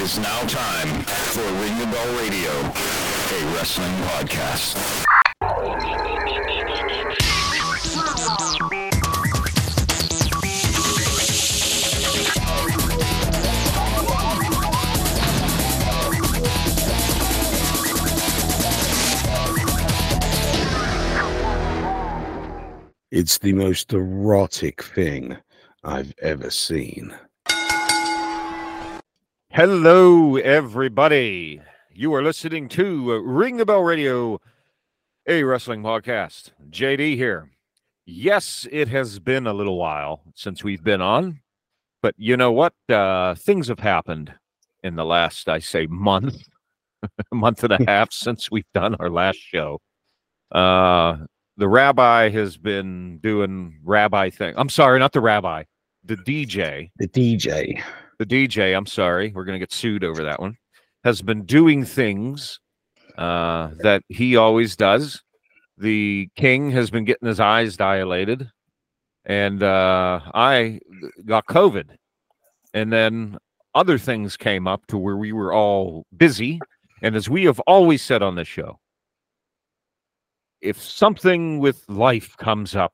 It is now time for Ring the Bell Radio, a wrestling podcast. It's the most erotic thing I've ever seen. Hello, everybody. You are listening to Ring the Bell Radio, a wrestling podcast. JD here. Yes, it has been a little while since we've been on, but you know what? Uh, things have happened in the last, I say, month, month and a half since we've done our last show. Uh, the rabbi has been doing rabbi thing. I'm sorry, not the rabbi, the DJ. The DJ. The DJ, I'm sorry, we're going to get sued over that one, has been doing things uh, that he always does. The king has been getting his eyes dilated, and uh, I got COVID. And then other things came up to where we were all busy. And as we have always said on this show, if something with life comes up,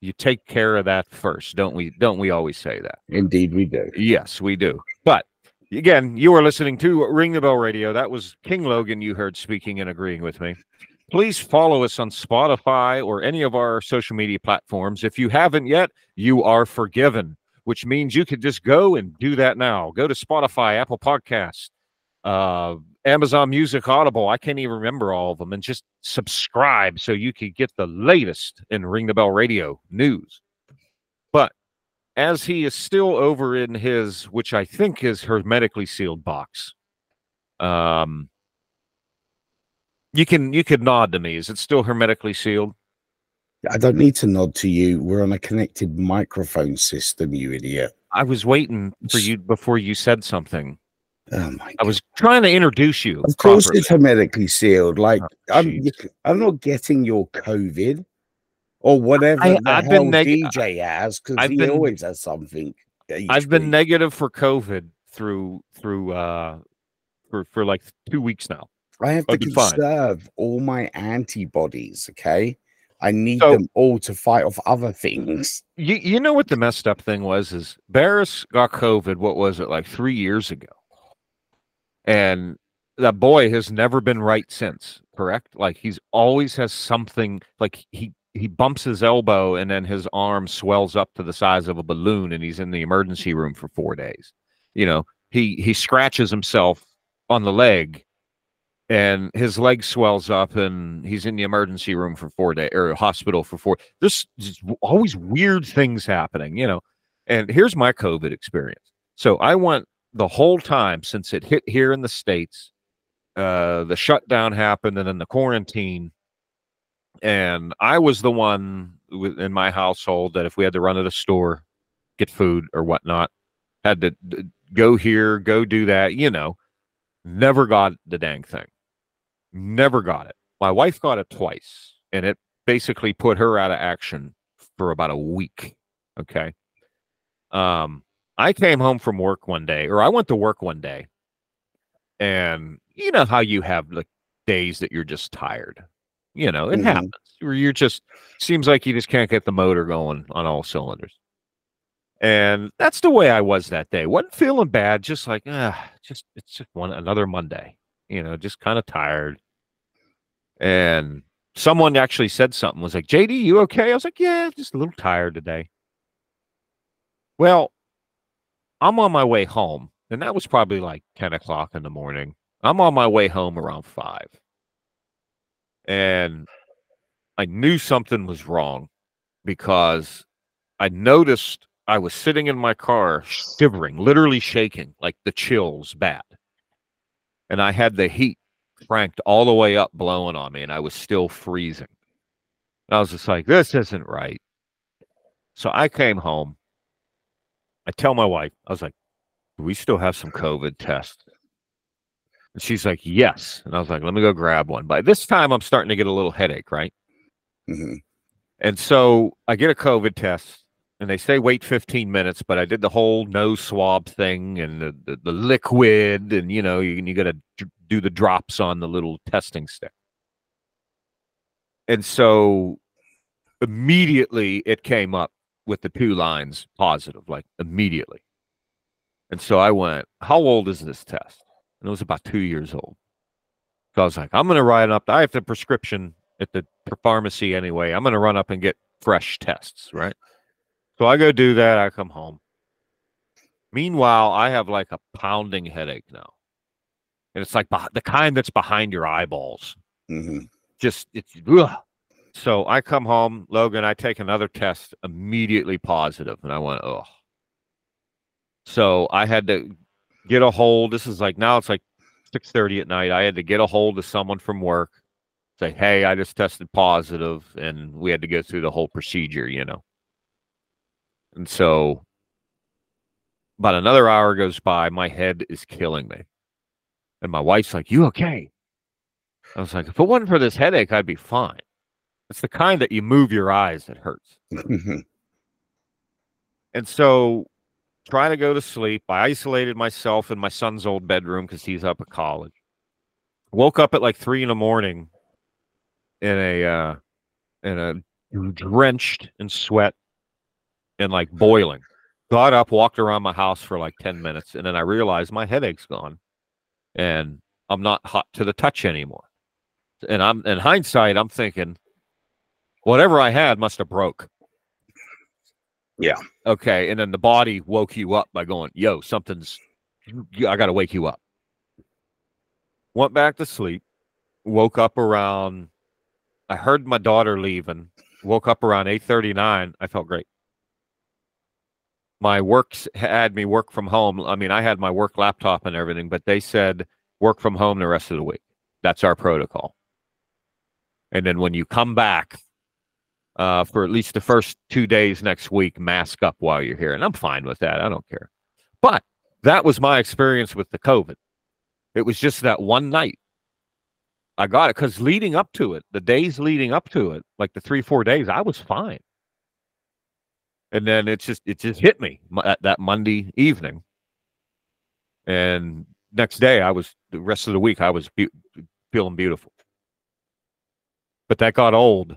you take care of that first, don't we? Don't we always say that? Indeed, we do. Yes, we do. But again, you are listening to Ring the Bell Radio. That was King Logan you heard speaking and agreeing with me. Please follow us on Spotify or any of our social media platforms. If you haven't yet, you are forgiven, which means you could just go and do that now. Go to Spotify, Apple Podcast, uh, Amazon Music, Audible. I can't even remember all of them, and just subscribe so you can get the latest in Ring the Bell Radio news. But as he is still over in his, which I think is hermetically sealed box, um, you can you could nod to me. Is it still hermetically sealed? I don't need to nod to you. We're on a connected microphone system, you idiot. I was waiting for you before you said something. Oh my I was trying to introduce you. Of course, properly. it's hermetically sealed. Like Oh, I'm. I'm not getting your COVID or whatever I- hell been neg- DJ has because he been- always has something. I've been week. negative for COVID through through uh for for like two weeks now. I have to I've fine. conserve all my antibodies. Okay, I need So- them all to fight off other things. You you know what the messed up thing was is Barris got COVID. What was it like three years ago? And that boy has never been right since. Correct? Like he's always has something. Like he he bumps his elbow and then his arm swells up to the size of a balloon and he's in the emergency room for four days. You know he he scratches himself on the leg and his leg swells up and he's in the emergency room for four days or hospital for four there's always weird things happening you know and here's my covid experience so i went the whole time since it hit here in the states uh the shutdown happened and then the quarantine. And i was the one in my household that if we had to run to the store get food or whatnot had to go here go do that you know. Never got the dang thing. Never got it. My wife got it twice and it basically put her out of action for about a week okay? Um i came home from work one day or i went to work one day and you know how you have like days that you're just tired you know it Mhm. happens where you're just seems like you just can't get the motor going on all cylinders. And that's the way i was that day wasn't feeling bad just like ah just it's just one another monday you know just kind of tired. And someone actually said something was like jd you okay? I was like yeah just a little tired today. Well i'm on my way home and that was probably like 10 o'clock in the morning i'm on my way home around 5 and i knew something was wrong because i noticed i was sitting in my car shivering literally shaking like the chills bad and i had the heat cranked all the way up blowing on me and I was still freezing. And I was just like, this isn't right. So I came home. I tell my wife, I was like, do we still have some COVID tests? And she's like, yes. And I was like, let me go grab one. By this time, I'm starting to get a little headache, right? Mhm. And so I get a COVID test and they say wait 15 minutes, but I did the whole nose swab thing and the, the, the liquid, and you know, you, you got to do the drops on the little testing stick. And so immediately it came up with the two lines positive, like immediately. And so I went, How old is this test? And it was about two years old. So I was like, I'm going to ride up. I have the prescription at the pharmacy anyway. I'm going to run up and get fresh tests, right? So I go do that. I come home. Meanwhile, I have like a pounding headache now. And it's like the kind that's behind your eyeballs. hmm Just, it's, ugh. So I come home, Logan, I take another test immediately positive, And I went, oh. So I had to get a hold. This is like now it's like 6:30 at night. I had to get a hold of someone from work, say, "Hey, I just tested positive," and we had to go through the whole procedure, you know. And so about another hour goes by, my head is killing me. And my wife's like, "You okay?" I was like, "If it wasn't for this headache, I'd be fine." It's the kind that you move your eyes that hurts. and so trying to go to sleep. I isolated myself in my son's old bedroom because he's up at college. Woke up at like three in the morning in a uh in a drenched in sweat and like boiling. Got up, walked around my house for like 10 minutes, and then I realized my headache's gone and I'm not hot to the touch anymore. And I'm in hindsight, I'm thinking, whatever I had must have broke. Yeah. Okay. And then the body woke you up by going, yo, something's, I got to wake you up. Went back to sleep, woke up around, I heard my daughter leaving, woke up around 8.39. I felt great. My works had me work from home. I mean, I had my work laptop and everything, but they said work from home the rest of the week. That's our protocol. And then when you come back, uh, for at least the first two days next week, mask up while you're here. And I'm fine with that. I don't care. But that was my experience with the COVID. It was just that one night. I got it because leading up to it, the days leading up to it, like the three, four days, I was fine. And then it just it just hit me at that Monday evening. And next day, I was the rest of the week, I was be- feeling beautiful. But that got old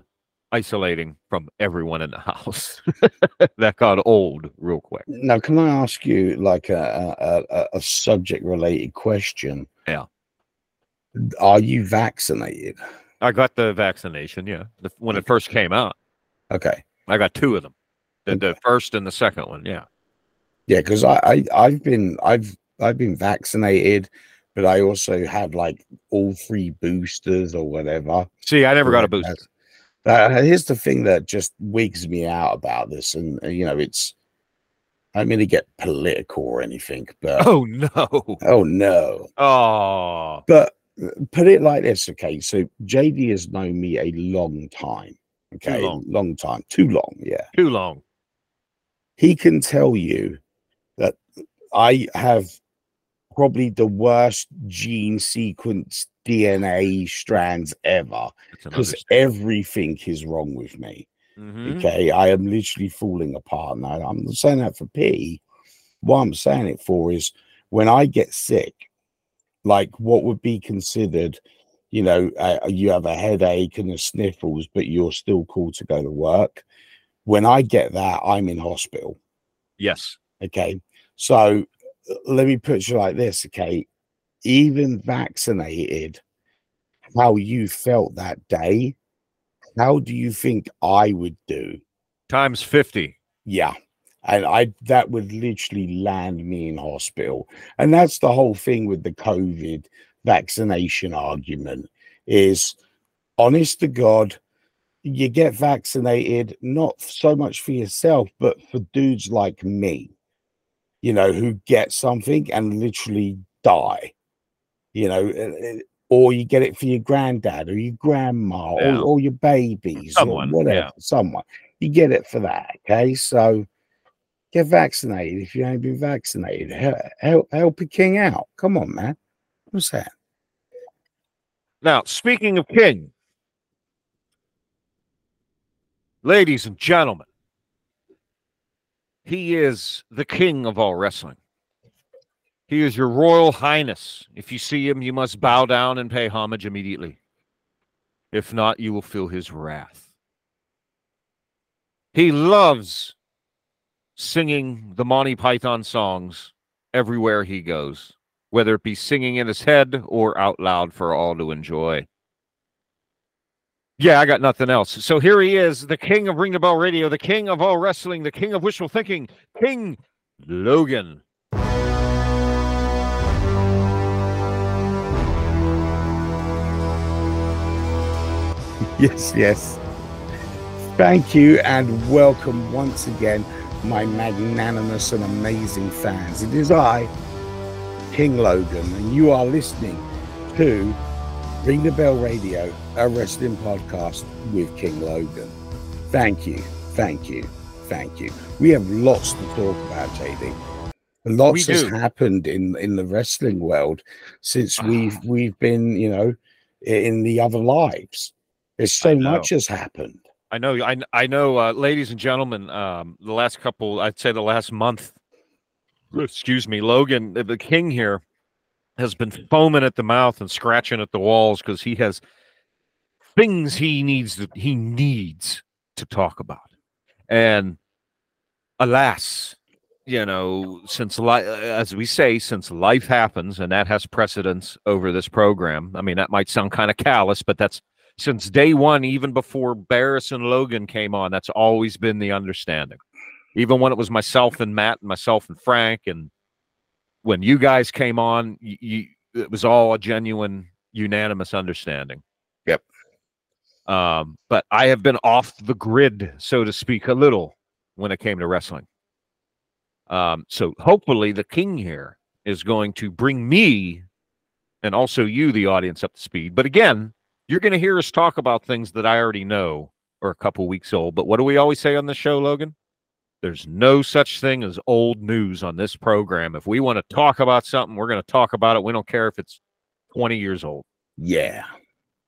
isolating from everyone in the house. that got old real quick. Now, can I ask you like a a, a subject related question? Yeah. Are you vaccinated? I got the vaccination. Yeah, the, when it first came out. Okay. I got two of them. The, the first and the second one. Yeah. Yeah, because I, I I've been I've I've been vaccinated, but I also had like all three boosters or whatever. See, I never got a booster. Uh, here's the thing that just wigs me out about this, and uh, you know, it's I'm going to get political or anything, but oh no, oh no, oh. But uh, put it like this, okay? So JD has known me a long time, okay, long. long time, too long, yeah, too long. He can tell you that I have probably the worst gene sequence DNA strands ever because everything is wrong with me. Mm-hmm. Okay, I am literally falling apart now. I'm not saying that for P. What I'm saying it for is when I get sick, like what would be considered, you know, uh, you have a headache and the sniffles, but you're still cool to go to work. When I get that, I'm in hospital. Yes. Okay. So let me put you like this. Okay even vaccinated, how you felt that day, how do you think I would do? Times 50. Yeah. And I that would literally land me in hospital. And that's the whole thing with the COVID vaccination argument is honest to God, you get vaccinated not so much for yourself, but for dudes like me, you know, who get something and literally die you know, uh, uh, or you get it for your granddad or your grandma yeah. or, or, your babies someone, or whatever, yeah. someone. You get it for that. Okay. So get vaccinated if you ain't been vaccinated. Help, help, a king out. Come on, man. What's that? Now, speaking of king, ladies and gentlemen, He is the king of all wrestling. He is your royal highness. If you see him, you must bow down and pay homage immediately. If not, you will feel his wrath. He loves singing the Monty Python songs everywhere he goes, whether it be singing in his head or out loud for all to enjoy. Yeah, I got nothing else. So here he is, the king of Ring the Bell Radio, the king of all wrestling, the king of wishful thinking, King Logan. Yes, yes. Thank you and welcome once again, my magnanimous and amazing fans. It is I, King Logan, and you are listening to Ring the Bell Radio, a wrestling podcast with King Logan. Thank you, thank you, thank you. We have lots to talk about, JD. Lots has happened in in the wrestling world since Ah. we've we've been, you know, in the other lives. There's so much has happened. I know, I, I know, uh, ladies and gentlemen. Um, the last couple, I'd say, the last month. Excuse me, Logan, the- the king here, has been foaming at the mouth and scratching at the walls because he has things he needs to, he needs to talk about, and alas, you know, since li- as we say, since life happens, and that has precedence over this program. I mean, that might sound kind of callous, but that's since day one, even before Barris and Logan came on, that's always been the understanding. Even when it was myself and Matt and myself and Frank, and when you guys came on, you, you, it was all a genuine, unanimous understanding. Yep. Um, but I have been off the grid, so to speak, a little when it came to wrestling. Um, so hopefully the king here is going to bring me and also you, the audience, up to speed. But again, you're going to hear us talk about things that I already know are a couple weeks old. But what do we always say on the show, Logan? There's no such thing as old news on this program. If we want to talk about something, we're going to talk about it. We don't care if it's 20 years old. Yeah.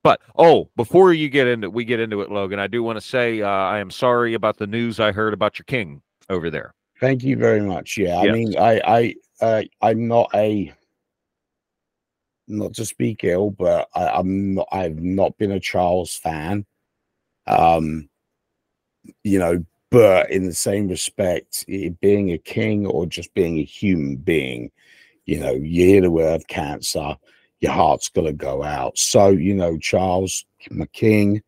But oh, before you get into we get into it, Logan, I do want to say uh, I am sorry about the news I heard about your king over there. Thank you very much. Yeah, I mean, I, I, uh, I'm not a, not to speak ill, but I, I'm not. I've not been a Charles fan. Um, you know, but in the same respect, it being a king or just being a human being, you know, you hear the word cancer, your heart's gonna go out. So, you know, Charles, my king,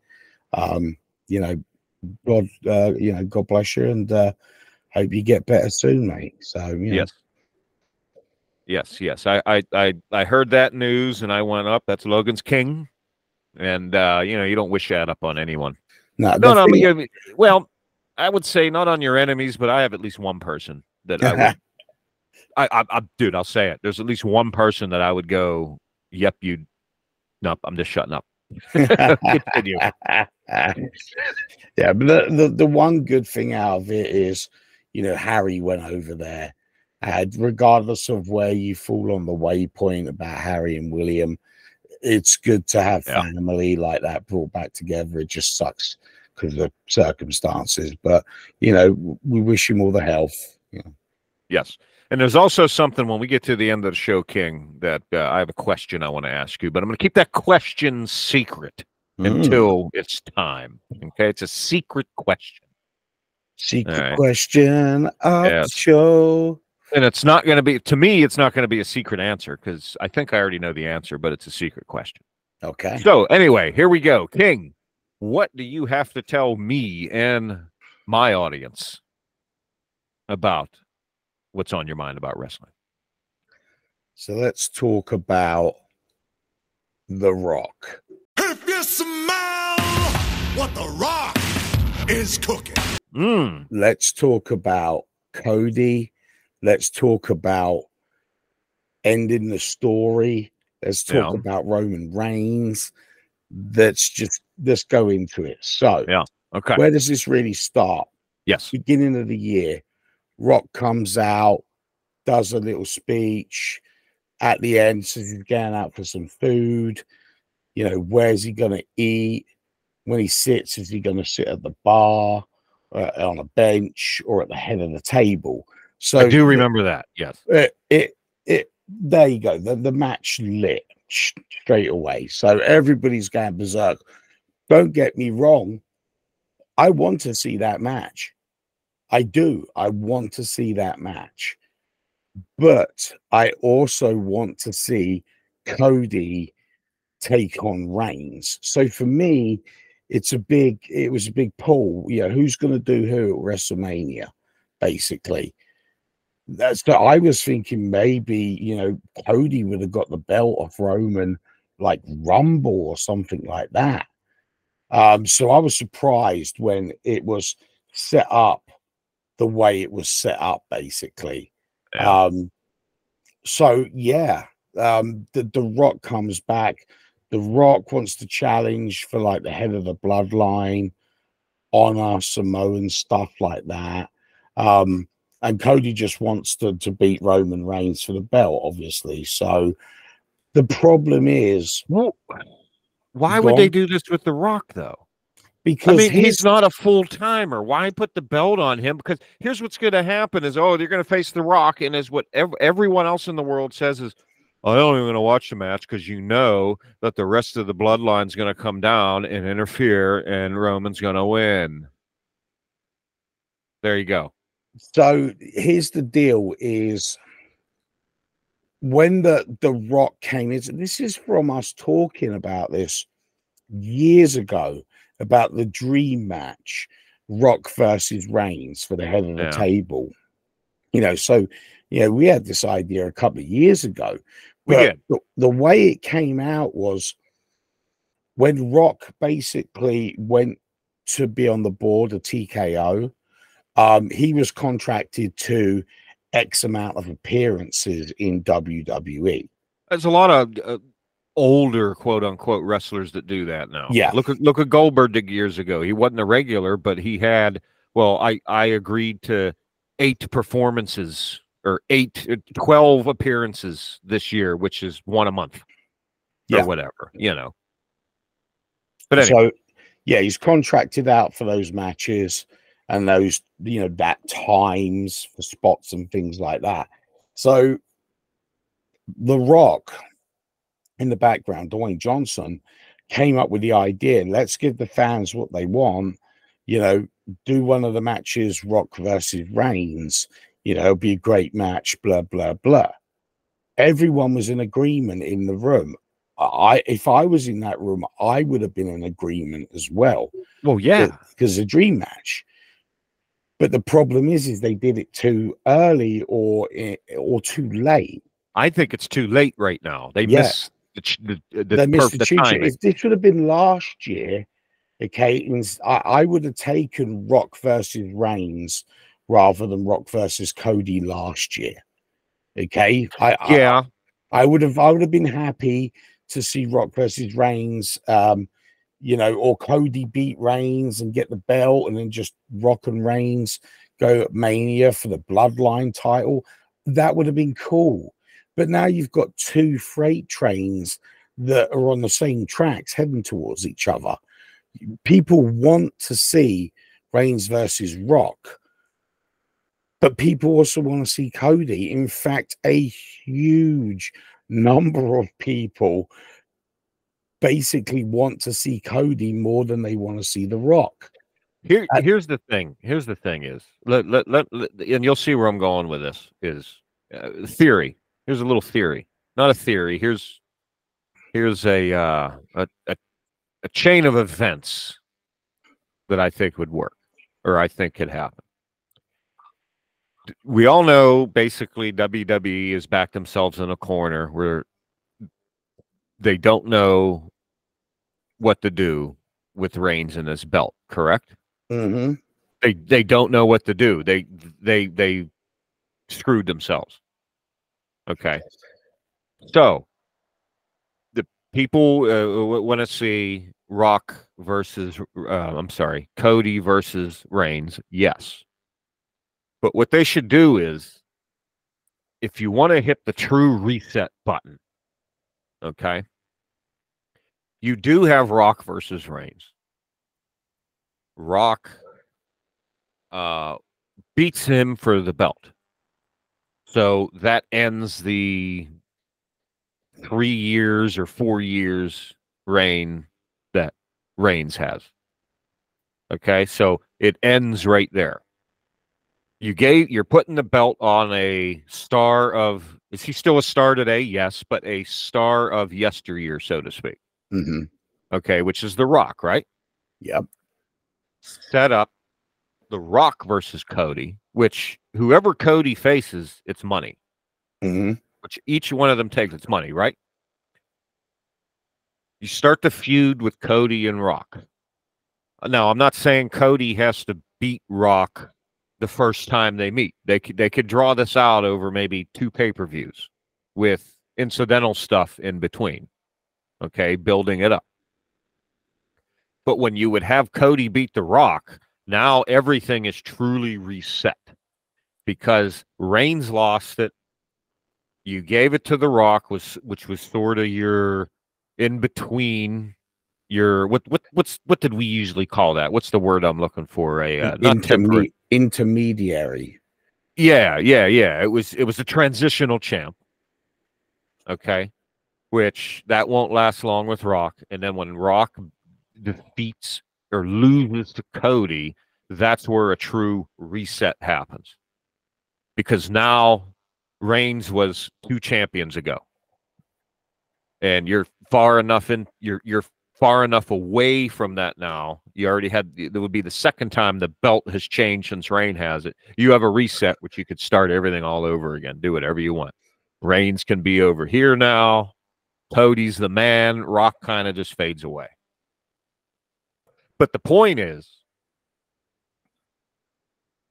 um, you know, God, uh, you know, God bless you, and uh, hope you get better soon, mate. So, you know, Yes. Yes, yes. I, I I I heard that news and I went up. That's Logan's king. And uh, you know, you don't wish that up on anyone. no, No, no, you- well, I would say not on your enemies, but I have at least one person that I would I, I, I dude, I'll say it. There's at least one person that I would go, yep, you nope, I'm just shutting up. Continue. yeah, but the, the the one good thing out of it is, you know, Harry went over there. And regardless of where you fall on the waypoint about Harry and William, it's good to have Yeah. family like that brought back together. It just sucks because of the circumstances, but you know, we wish him all the health. You know. Yes. And there's also something when we get to the end of the show, King, that uh, I have a question I want to ask you, but I'm going to keep that question secret Mm, until it's time. Okay. It's a secret question. secret right. question of Yes. the show. And it's not going to be, to me, it's not going to be a secret answer because I think I already know the answer, but it's a secret question. Okay. So, anyway, here we go. King, what do you have to tell me and my audience about what's on your mind about wrestling? So let's talk about The Rock. If you smell what the rock is cooking. Mm, Let's talk about Cody. Let's talk about ending the story. Let's talk Yeah. about Roman Reigns. Let's just let's go into it. So, Yeah. okay. where does this really start? yes. Beginning of the year, Rock comes out, does a little speech. At the end, says he's going out for some food. You know, where's he going to eat? When he sits, is he going to sit at the bar uh, on a bench or at the head of the table. So I do remember that. Yes. it it, it there you go. The, the match lit straight away. So everybody's going berserk. Don't get me wrong. I want to see that match. I do. I want to see that match. But I also want to see Cody take on Reigns. So for me, it's a big, it was a big pull. Know, who's going to do who at WrestleMania, basically. That's the, I was thinking maybe, you know, Cody would have got the belt off Roman like Rumble or something like that. Um, so I was surprised when it was set up the way it was set up, basically. Yeah. Um, so yeah, um, the the Rock comes back. The Rock wants to challenge for like the head of the bloodline, honor Samoan stuff like that. Um, and Cody just wants to to beat Roman Reigns for the belt, obviously. So the problem is Well, why would they do this with The Rock, though? because I mean, his- he's not a full timer. Why put the belt on him? Because here's what's going to happen: is oh, they're going to face The Rock, and as what ev- everyone else in the world says is, I don't even want to watch the match because you know that the rest of the bloodline's going to come down and interfere, and Roman's going to win. There you go. So here's the deal: is when the the Rock came in. This is from us talking about this years ago about the dream match, Rock versus Reigns for the head of the Yeah. table. You know, so yeah, we had this idea a couple of years ago. But. The, the way it came out was when Rock basically went to be on the board of TKO, um, he was contracted to X amount of appearances in. WWE. There's a lot of uh, older quote unquote wrestlers that do that now. Yeah. Look at look at Goldberg years ago. He wasn't a regular, but he had well, I I agreed to eight performances or eight uh, 12 appearances this year, which is one a month. Yeah. Or whatever, you know. But anyway, So, yeah, he's contracted out for those matches and those, you know, that times for spots and things like that. So, The Rock in the background, Dwayne Johnson, came up with the idea let's give the fans what they want, you know, do one of the matches, Rock versus Reigns, you know, it'll be a great match, blah, blah, blah. Everyone was in agreement in the room. I, if I was in that room, I would have been in agreement as well well, yeah. because a dream match. But the problem is, is they did it too early or or too late. I think it's too late right now. They Yeah. miss the ch- the, the, they missed the the timing. If this would have been last year, okay, I, I would have taken Rock versus Reigns rather than Rock versus Cody last year. Okay, I, I- Yeah. I would have I would have been happy to see Rock versus Reigns, um, you know, or Cody beat Reigns and get the belt, and then just Rock and Reigns go at Mania for the Bloodline title. That would have been cool. But now you've got two freight trains that are on the same tracks heading towards each other. People want to see Reigns versus Rock, but people also want to see Cody. In fact, a huge number of people basically want to see Cody more than they want to see The Rock. Here, here's the thing. Here's the thing is, let, let, let, let- and you'll see where I'm going with this. Is uh, theory. Here's a little theory, not a theory. Here's here's a uh, a, a a chain of events that I think would work, or I think could happen. We all know basically WWE has backed themselves in a corner where they don't know what to do with Reigns and his belt. Correct? Mm-hmm. they they don't know what to do. They they they screwed themselves. Okay. So the people uh, want to see Rock versus uh, I'm sorry, Cody versus Reigns. Yes. But what they should do is if you want to hit the true reset button, okay? You do have Rock versus Reigns. Rock uh, beats him for the belt. So that ends the three years or four years reign that Reigns has. Okay, so it ends right there. You gave you're putting the belt on a star of is he still a star today? Yes, but a star of yesteryear, so to speak. Hmm Okay, which is The Rock, right? Yep. Set up The Rock versus Cody, which whoever Cody faces, it's money. hmm which each one of them takes its money, right? You start the feud with Cody and Rock. Now, I'm not saying Cody has to beat Rock the first time they meet. They could they could draw this out over maybe two pay-per-views with incidental stuff in between. Okay, building it up. But when you would have Cody beat The Rock, now everything is truly reset because Reigns lost it. You gave it to the rock was which was sort of your in between your what what what's what did we usually call that? What's the word i'm looking for? A uh, not temporary Interme- intermediary. yeah yeah yeah. It was it was a transitional champ. Okay which that won't last long with rock and then when rock defeats or loses to cody that's where a true reset happens because now Reigns was two champions ago. And you're far enough in you're you're far enough away from that now. You already had there would be the second time the belt has changed since Reign has it. You have a reset which you could start everything all over again. Do whatever you want. Reigns can be over here now. Cody's the man. Rock kind of just fades away. But the point is,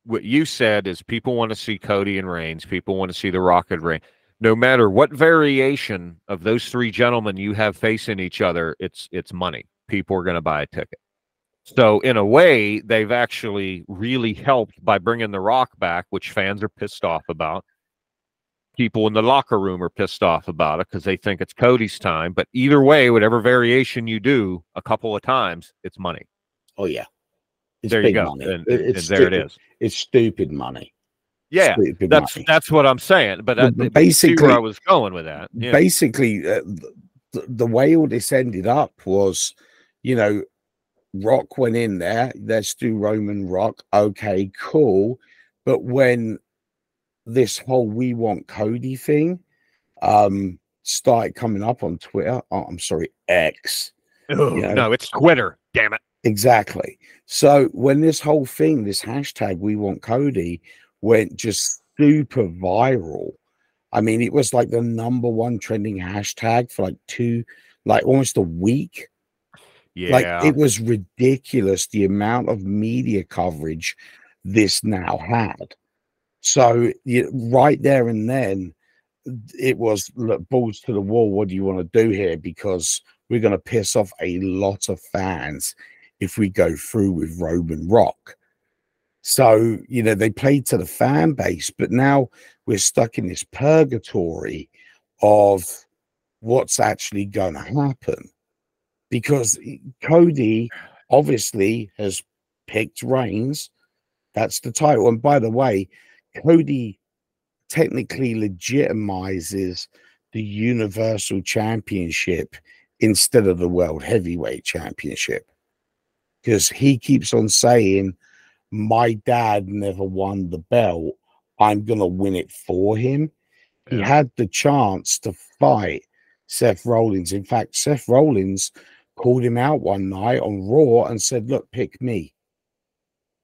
what you said is people want to see Cody and Reigns. People want to see the Rock and Reigns. No matter what variation of those three gentlemen you have facing each other, it's it's money. People are going to buy a ticket. So in a way, they've actually really helped by bringing the Rock back, which fans are pissed off about. People in the locker room are pissed off about it because they think it's Cody's time. But either way, whatever variation you do a couple of times, it's money. Oh yeah. It's there you go. money. And, It- and there it is. It's stupid money. Yeah, Stupid that's money. that's what I'm saying. But, But- uh, but but basically- where I was going with that. Yeah. basically uh, the, the way all this ended up was you know rock went in there let's do roman rock okay cool but when this whole we want cody thing um started coming up on twitter oh, i'm sorry x Ugh, Yeah. No, it's Twitter. Damn it. Exactly. So when this whole thing, this hashtag we want Cody went just super viral. I mean, it was like the number one trending hashtag for like two, like almost a week. Yeah. Like it was ridiculous the amount of media coverage this now had. So you, right there and then, it was look, balls to the wall. What do you want to do here? Because we're going to piss off a lot of fans if we go through with Roman Rock. So, you know, they played to the fan base, but now we're stuck in this purgatory of what's actually going to happen. Because eh, Cody obviously has picked Reigns. That's the title. And by the way, Cody technically legitimizes the Universal Championship instead of the World Heavyweight Championship. Because he keeps on saying, My dad never won the belt. I'm going to win it for him. He had the chance to fight Seth Rollins. In fact, Seth Rollins called him out one night on Raw and said, Look, pick me.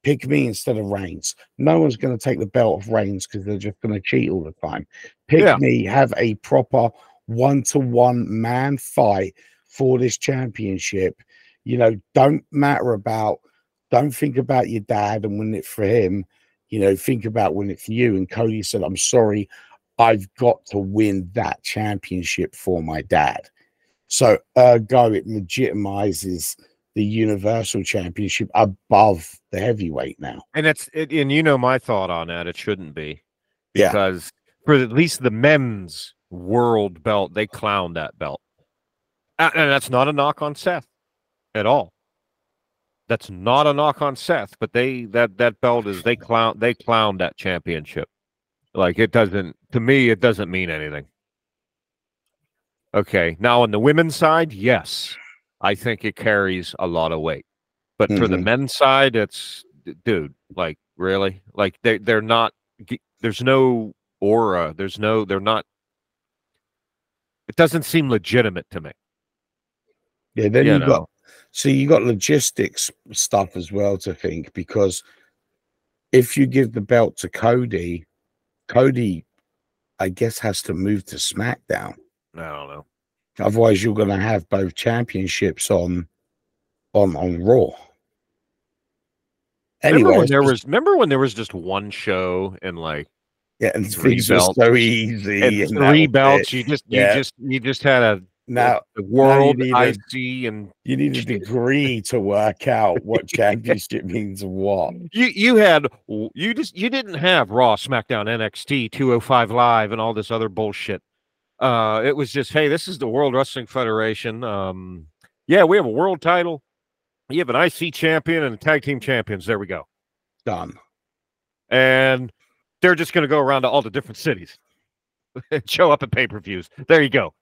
Pick me instead of Reigns. No one's going to take the belt of Reigns because they're just going to cheat all the time. Pick Yeah. me, have a proper one to one man fight for this championship. You know, don't matter about, don't think about your dad and win it for him. You know, think about winning it for you. And Cody said, I'm sorry, I've got to win that championship for my dad. So, ergo, it legitimizes the Universal Championship above the heavyweight now. and it's it, and you know my thought on that. It shouldn't be. Yeah. Because for at least the men's world belt, they clown that belt. And that's not a knock on Seth at all. That's not a knock on Seth, but they that that belt is they clown they clown that championship. Like it doesn't to me, it doesn't mean anything. Okay. Now on the women's side, yes, I think it carries a lot of weight. But for the Mhm. men's side, it's dude, like really? Like they they're not there's no aura. There's no they're not it doesn't seem legitimate to me. Yeah, then You you know. got so you got logistics stuff as well to think because if you give the belt to Cody, Cody, I guess, has to move to SmackDown. I don't know. Otherwise, you're going to have both championships on on on Raw. Remember Anyway, when there was remember when there was just one show and like yeah, and three belts so easy. and and three belts, you just Yeah. you just you just had a Now the world need I a- see and you need a degree to work out what championship means what. you you had you just you didn't have Raw, SmackDown, NXT, 205 Live, and all this other bullshit. Uh, it was just, hey, this is the World Wrestling Federation. Um, yeah, we have a world title. You have an IC champion and a tag team champions. There we go. Done. And they're just going to go around to all the different cities and show up at pay per views. There you go.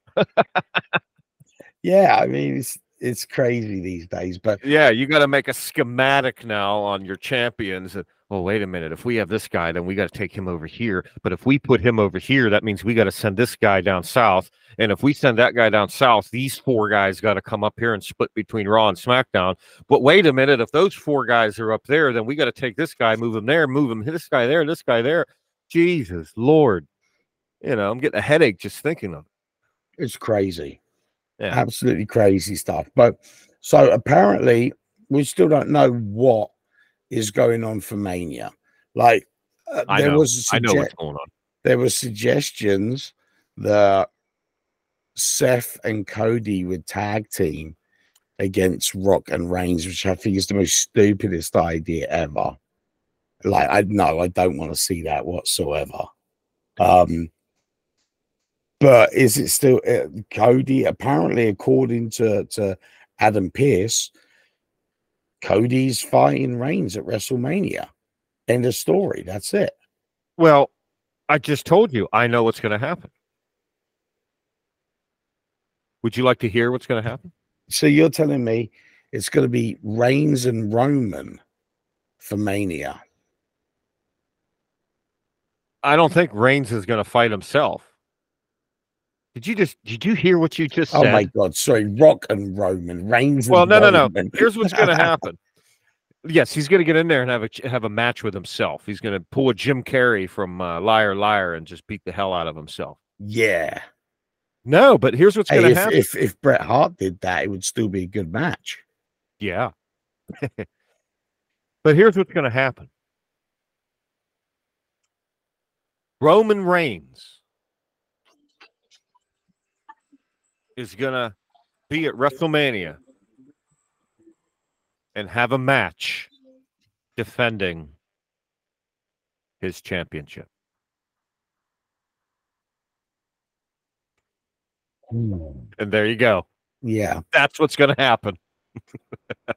Yeah, I mean it's it's crazy these days, but Yeah, you got to make a schematic now on your champions. Well, wait a minute. If we have this guy, then we got to take him over here. But if we put him over here, that means we got to send this guy down south. And if we send that guy down south, these four guys got to come up here and split between Raw and SmackDown. But wait a minute. If those four guys are up there, then we got to take this guy, move him there, move him, this guy there, this guy there. Jesus Lord. You know, I'm getting a headache just thinking of it. it's crazy. Yeah. Absolutely crazy stuff. But so apparently we still don't know what is going on for Mania. Like uh, I there know. was I know what's going on. there were suggestions that Seth and Cody would tag team against Rock and Reigns, which I think is the most stupidest idea ever. Like, I no, I don't want to see that whatsoever. Um, but is it still uh, Cody? Apparently, according to to Adam Pearce, Cody's fighting Reigns at WrestleMania. End of story. That's it. Well, I just told you I know what's going to happen. Would you like to hear what's going to happen? So you're telling me it's going to be Reigns and Roman for Mania? I don't think Reigns is going to fight himself. Did you just did you hear what you just said? Oh my God! Sorry, Rock and Roman, Reigns. well, no, no, no. Here's what's going to happen. Yes, he's going to get in there and have a have a match with himself. He's going to pull a Jim Carrey from uh, Liar Liar and just beat the hell out of himself. yeah. No, but here's what's Hey, going if, to happen. if if Bret Hart did that, it would still be a good match. Yeah. but here's what's going to happen Roman Reigns is going to be at WrestleMania and have a match defending his championship. Hmm. And there you go. Yeah. That's what's going to happen. I,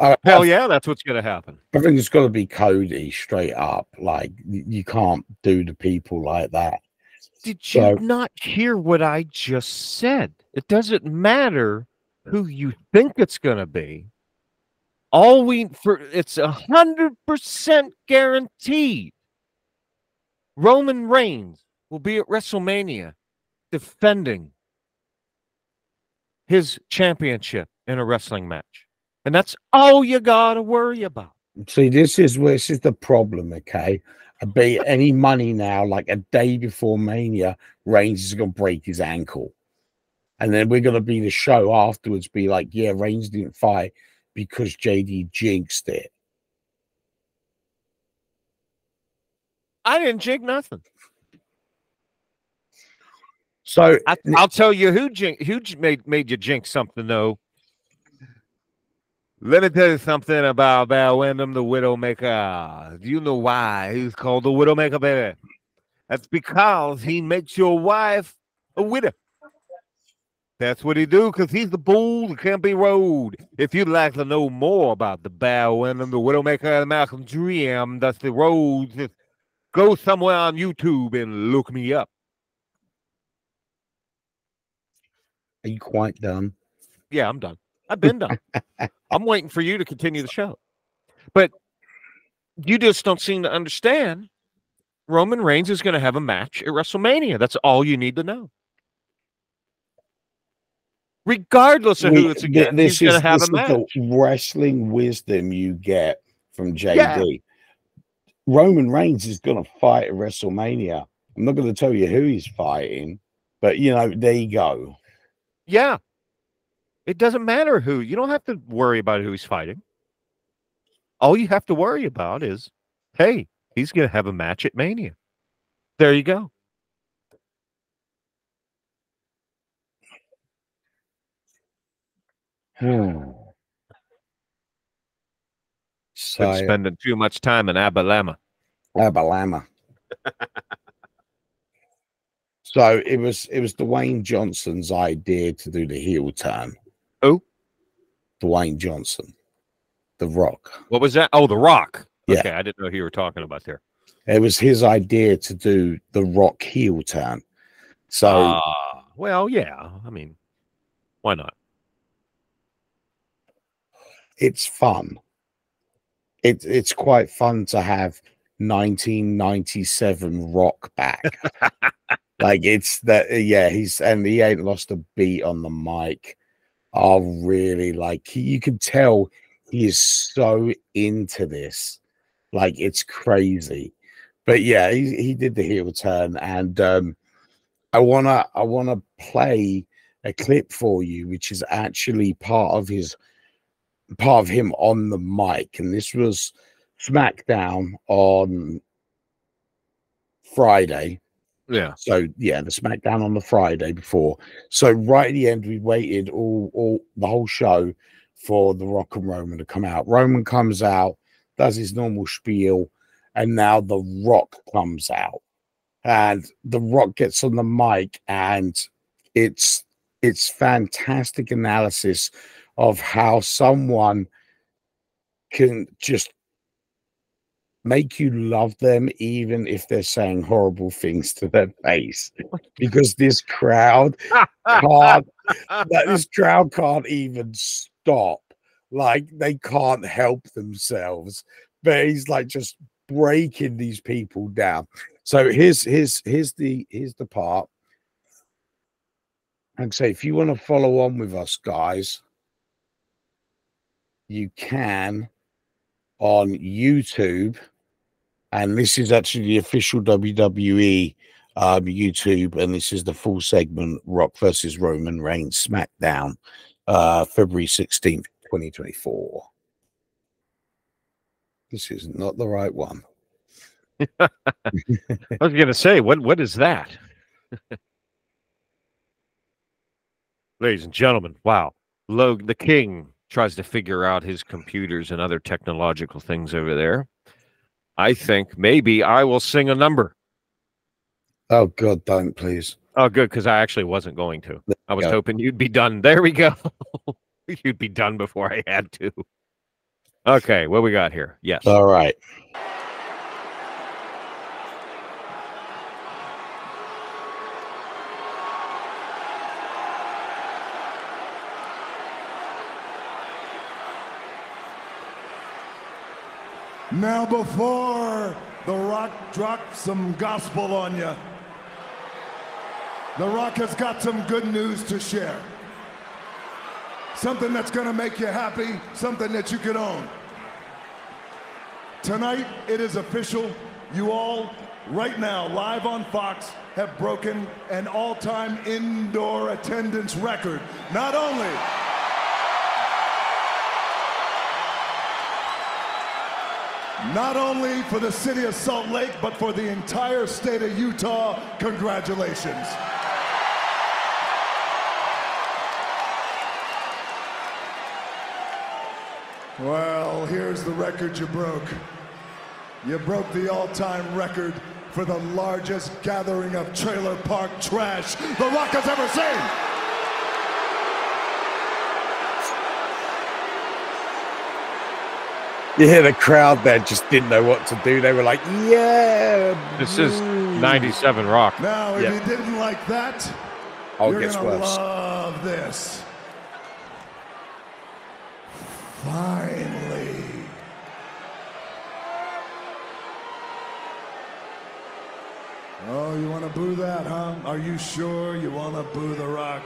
uh, Hell uh, yeah, that's what's going to happen. I think it's got to be Cody straight up. Like you can't do the people like that. Did you So- not hear what I just said? It doesn't matter who you think it's going to be. All we for it's a hundred percent guaranteed. Roman Reigns will be at WrestleMania defending his championship in a wrestling match, and that's all you got to worry about. See, this is this is the problem. Okay, I bet any money now, like a day before Mania, Reigns is gonna break his ankle, and then we're gonna be the show afterwards. Be like, yeah, Reigns didn't fight because JD jinxed it. I didn't jig nothing. So I, I'll tell you who jink, who made made you jinx something though. Let me tell you something about Val Wyndham, the Widowmaker. Do you know why he's called the Widowmaker, baby? That's because he makes your wife a widow. That's what he do because he's the bull that can't be rode. If you'd like to know more about the Bowen and the Widowmaker and Malcolm Dream, that's the road. Just go somewhere on YouTube and look me up. Are you quite done? Yeah, I'm done. I've been done. I'm waiting for you to continue the show. But you just don't seem to understand. Roman Reigns is going to have a match at WrestleMania. That's all you need to know. Regardless of who it's against, this he's going is- to have this a is the wrestling wisdom you get from JD. Yeah. Roman Reigns is going to fight at WrestleMania. I'm not going to tell you who he's fighting, but you know, there you go. Yeah. It doesn't matter who. You don't have to worry about who he's fighting. All you have to worry about is, hey, he's going to have a match at Mania. There you go. So, spending too much time in Abilama. Abilama. so it was it was Dwayne Johnson's idea to do the heel turn. Who? Dwayne Johnson, The Rock. What was that? Oh, The Rock. Yeah. Okay, I didn't know who you were talking about there. It was his idea to do the Rock heel turn. So Ah, well, yeah. I mean, why not? it's fun. It, it's quite fun to have 1997 Rock back. like it's that, yeah. He's and he ain't lost a beat on the mic. Oh, really? Like you can tell he is so into this. Like it's crazy. But yeah, he, he did the heel turn, and um, I wanna I wanna play a clip for you, which is actually part of his part of him on the mic, and this was SmackDown on Friday. Yeah. So yeah, the SmackDown on the Friday before. So right at the end, we waited all all the whole show for the Rock and Roman to come out. Roman comes out, does his normal spiel, and now the Rock comes out, and the Rock gets on the mic, and it's it's fantastic analysis of how someone can just make you love them even if they're saying horrible things to their face. Because this crowd can't that this crowd can't even stop. Like they can't help themselves. But he's like just breaking these people down. So here's here's here's the here's the part. Like I say if you want to follow on with us guys you can on YouTube, and this is actually the official WWE um, YouTube, and this is the full segment Rock versus Roman Reigns SmackDown, uh, February 16th, 2024. This is not the right one. I was going to say, what what is that? Ladies and gentlemen, wow. Logan the King tries to figure out his computers and other technological things over there. I think maybe I will sing a number. Oh, God, don't please. Oh, good, because I actually wasn't going to. I was go. hoping you'd be done. There we go. you'd be done before I had to. Okay, what we got here? Yes. All right. Now, before The Rock drops some gospel on you, The Rock has got some good news to share. Something that's gonna make you happy, something that you can own. Tonight, it is official. You all, right now, live on Fox, have broken an all-time indoor attendance record. Not only Not only for the city of Salt Lake, but for the entire state of Utah, congratulations. Well, here's the record you broke. You broke the all-time record for the largest gathering of trailer park trash The Rock has ever seen. Yeah, the crowd there just didn't know what to do. They were like, "Yeah." This is 97 Rock. Now, if Yeah. you didn't like that, Oh, you're gonna love this. Finally. Oh, you want to boo that, huh? Are you sure you want to boo The Rock?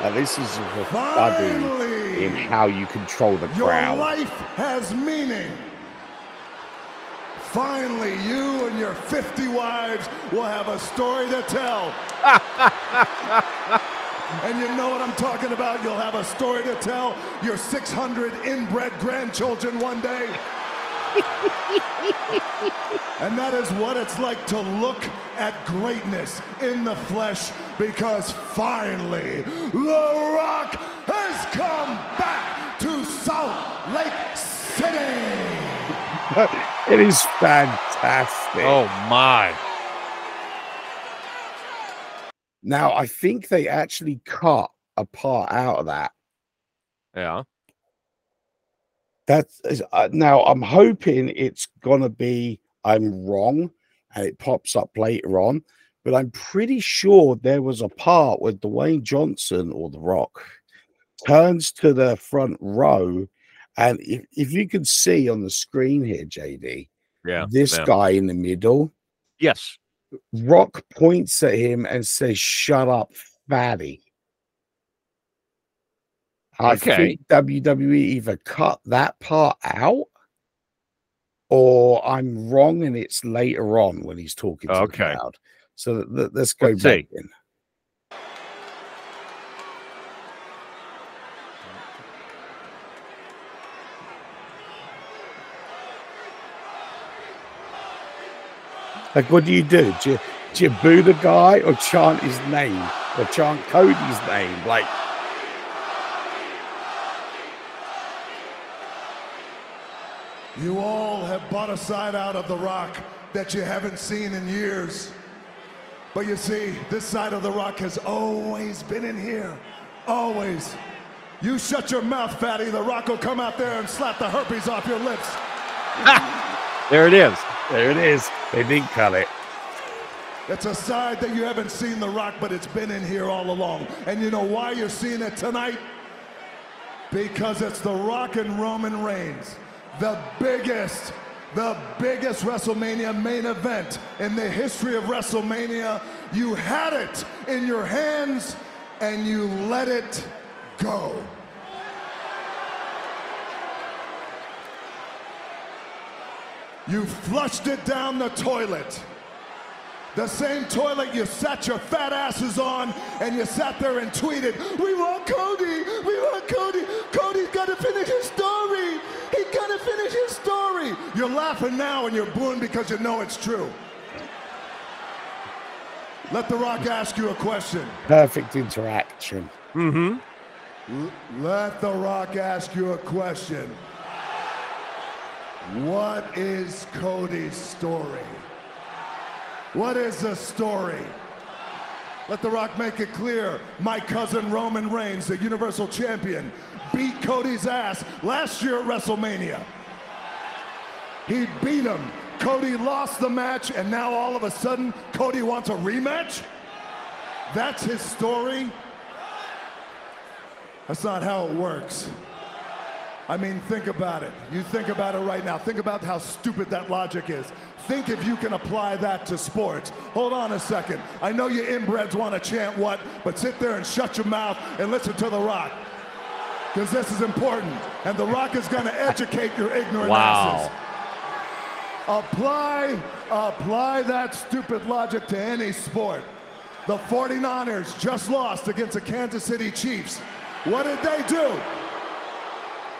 Now, this is a study in how you control the your crowd. life has meaning. Finally, you and your 50 wives will have a story to tell. and you know what I'm talking about? You'll have a story to tell your 600 inbred grandchildren one day. and that is what it's like to look at greatness in the flesh because finally, The Rock has come back to Salt Lake City. it is fantastic. Oh my. Now, I think they actually cut a part out of that. Yeah. That's uh, now. I'm hoping it's gonna be. I'm wrong, and it pops up later on. But I'm pretty sure there was a part where Dwayne Johnson or The Rock turns to the front row, and if, if you can see on the screen here, JD, Yeah. this yeah. guy in the middle, Yes. Rock points at him and says, "Shut up, fatty." I Okay. think WWE either cut that part out, or I'm wrong, and it's later on when he's talking to Okay. the crowd. So th- th- let's go Let's back see. in. Like, what do you do? Do you, do you boo the guy or chant his name or chant Cody's name? Like, You all have bought a side out of The Rock that you haven't seen in years. But you see, this side of The Rock has always been in here. Always. You shut your mouth, fatty. The Rock will come out there and slap the herpes off your lips. There it is. there it is. They didn't cut it. It's a side that you haven't seen The Rock, but it's been in here all along. And you know why you're seeing it tonight? Because it's The Rock and Roman Reigns, the biggest, the biggest WrestleMania main event in the history of WrestleMania. You had it in your hands and you let it go. You flushed it down the toilet. The same toilet you sat your fat asses on and you sat there and tweeted, We want Cody, we want Cody. Cody's gotta finish his story. He gotta finish his story. You're laughing now and you're booing because you know it's true. Let The Rock ask you a question. Perfect interaction. Mm-hmm. Let The Rock ask you a question. What is Cody's story? What is the story? Let The Rock make it clear. My cousin Roman Reigns, the Universal Champion, beat Cody's ass last year at WrestleMania. He beat him. Cody lost the match, and now all of a sudden, Cody wants a rematch? That's his story? That's not how it works. I mean, think about it. You think about it right now. Think about how stupid that logic is. Think if you can apply that to sports. Hold on a second. I know you inbreds want to chant what, but sit there and shut your mouth and listen to The Rock. Because this is important. And The Rock is going to educate your ignorant Wow. asses. Apply, apply that stupid logic to any sport. The 49ers just lost against the Kansas City Chiefs. What did they do?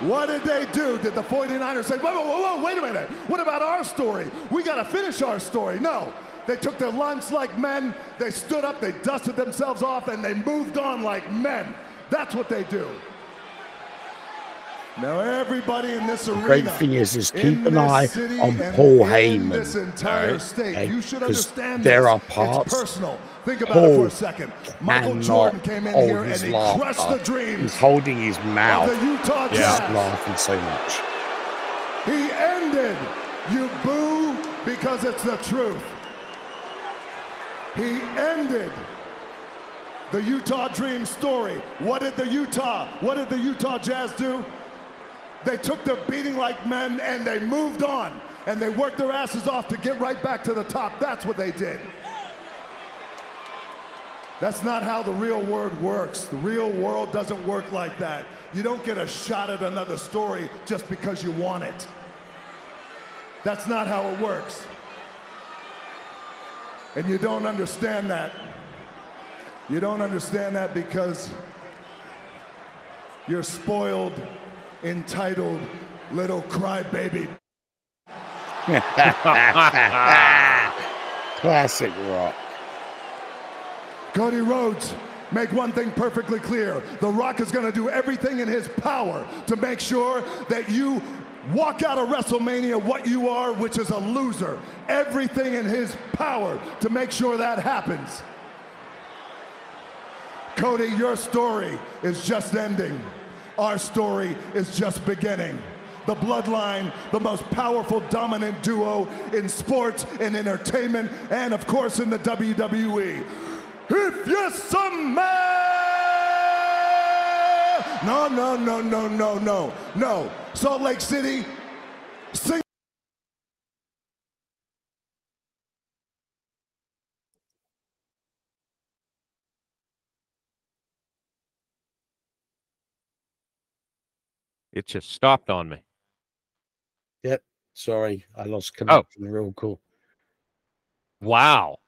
What did they do? Did the 49ers say, whoa, whoa, whoa, whoa, wait a minute. What about our story? We got to finish our story. No. They took their lunch like men. They stood up, they dusted themselves off, and they moved on like men. That's what they do. Now everybody in this arena. Great thing is, is keep an eye on Paul Heyman. This entire Alright. state. Okay, You should 'cause understand there this. are parts It's personal. Think about it for Paul a second. Michael Jordan came in here and he laughter. crushed the dreams He's holding his mouth. the Utah Yeah. He's Jazz. laughing so much. He ended. You boo because it's the truth. He ended the Utah Dream story. What did the Utah, what did the Utah Jazz do? They took the beating like men and they moved on and they worked their asses off to get right back to the top. That's what they did. That's not how the real world works. The real world doesn't work like that. You don't get a shot at another story just because you want it. That's not how it works. And you don't understand that. You don't understand that because you're spoiled, entitled little crybaby. Classic rock. Cody Rhodes, make one thing perfectly clear. The Rock is going to do everything in his power to make sure that you walk out of WrestleMania what you are, which is a loser. Everything in his power to make sure that happens. Cody, your story is just ending. Our story is just beginning. The Bloodline, the most powerful, dominant duo in sports and entertainment, and of course in the WWE. If you're some man! No, no, no, no, no, no, no. Salt Lake City, sing. It just stopped on me. Yep. Sorry, I Oh. lost connection. oh. Real cool. Wow.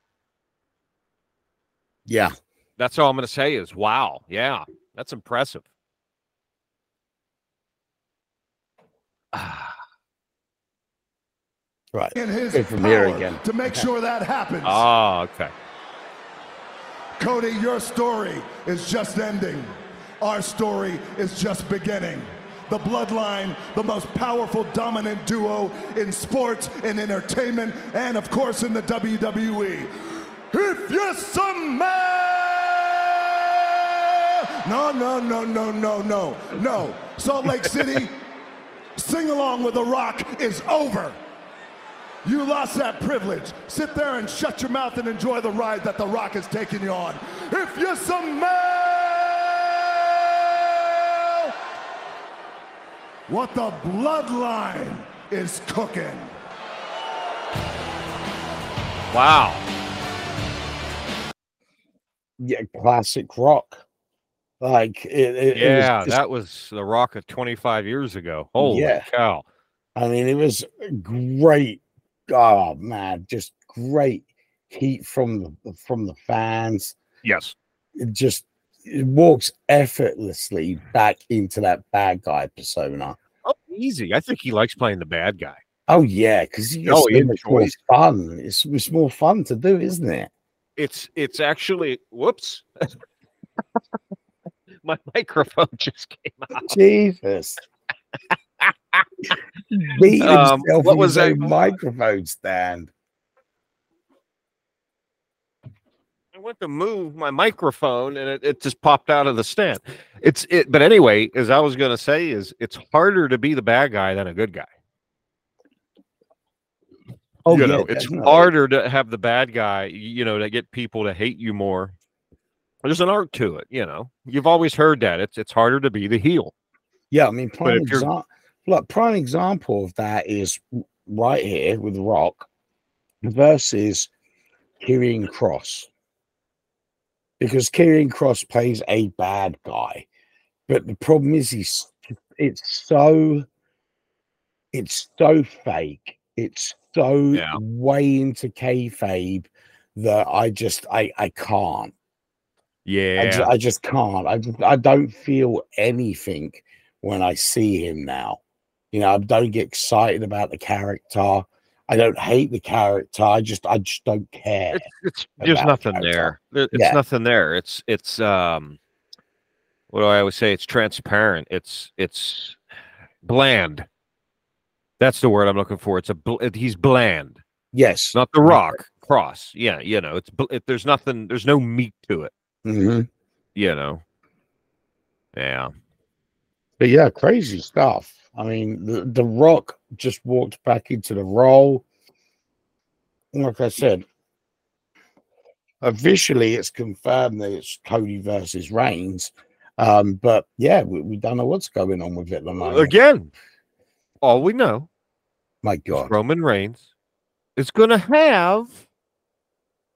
Yeah. That's all I'm going to say is wow. Yeah. That's impressive. Ah, Right. in his Go from here power again. to make sure that happens. Ah, okay. Cody, your story is just ending. Our story is just beginning. The Bloodline, the most powerful, dominant duo in sports and entertainment, and of course in the WWE. If you're some man! No, no, no, no, no, no, no. Salt Lake City, sing along with The Rock is over. You lost that privilege. Sit there and shut your mouth and enjoy the ride that The Rock is taking you on. If you're some male, what the bloodline is cooking. Wow. Yeah. Classic rock. Like it. it, it was Yeah, just- that was the rock of 25 years ago. Holy Yeah. cow. I mean, it was great. Oh man, just great heat from the from the fans. Yes. It just it walks effortlessly back into that bad guy persona. Oh, easy. I think he likes playing the bad guy. Oh yeah, because it's Oh, so much more fun. It's, it's more fun to do, isn't it? It's it's actually whoops. My microphone just came out. Jesus. Beat Um, what was that? microphone stand. I went to move my microphone and it, it just popped out of the stand. It's it but anyway, as I was gonna say, is it's harder to be the bad guy than a good guy. Oh, you yeah, know, it's definitely. harder to have the bad guy, you know, to get people to hate you more. There's an art to it, you know. You've always heard that. It's it's harder to be the heel. Yeah, I mean, prime example. Look, prime example of that is right here with Rock versus Karrion Kross, because Karrion Kross plays a bad guy, but the problem is he's it's so it's so fake. It's so Yeah. way into kayfabe that I just I I can't. I, Yeah. ju- I just can't. I just, I don't feel anything when I see him now. You know, I don't get excited about the character. I don't hate the character. I just I just don't care. it's, it's there's nothing character. there. There- It's Yeah. nothing there. It's it's um what do I always say? It's transparent. It's it's bland. That's the word I'm looking for. It's a bl- he's bland, Yes. not the Rock Cross. Yeah, you know, it's bl- it, there's nothing. There's no meat to it. hmm You know. Yeah. But yeah, crazy stuff. I mean, the, the Rock just walked back into the role. Like I said, officially it's confirmed that it's Cody versus Reigns. Um, but yeah, we, we don't know what's going on with it at the moment. Again, all we know My is God. Roman Reigns is going to have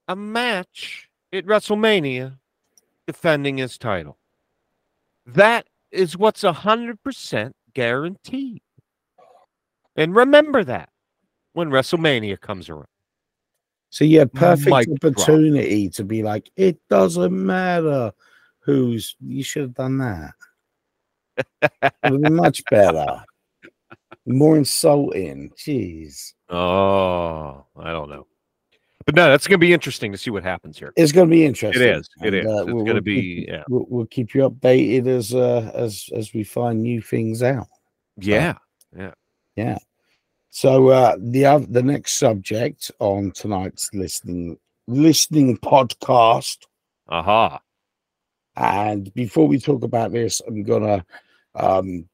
a match at WrestleMania defending his title. That is what's a hundred percent guaranteed. And remember that when WrestleMania comes around. So yeah, perfect Mic drop. opportunity to be like, it doesn't matter who's you should have done that. It would be much better. More insulting. Jeez. Oh, I don't know. But no, that's going to be interesting to see what happens here. It's going to be interesting. It is. It and, is. uh, it's we'll- going to we'll be, keep- yeah. We'll, we'll keep you updated as uh, as as we find new things out. Yeah. So yeah. Yeah. So uh, the other, the next subject on tonight's listening listening podcast, Aha. and before we talk about this, I'm gonna um,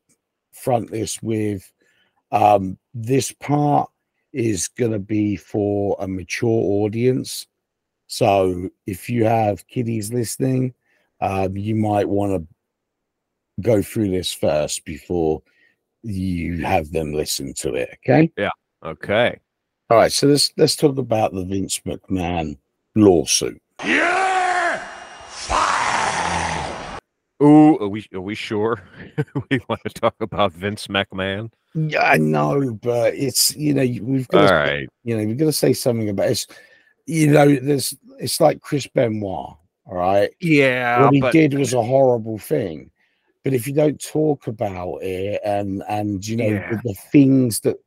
front this with um, this part is gonna be for a mature audience. So if you have kiddies listening, um, you might want to go through this first before you have them listen to it. Okay. Yeah. Okay. All right, so let's let's talk about the Vince McMahon lawsuit. yeah Ooh, are we are we sure we want to talk about Vince McMahon? Yeah, I know, but it's you know we've got to, right. you know we've got to say something about it. It's, you know, there's it's like Chris Benoit. All right, Yeah, what he but did was a horrible thing, but if you don't talk about it and and you know Yeah. the, the things that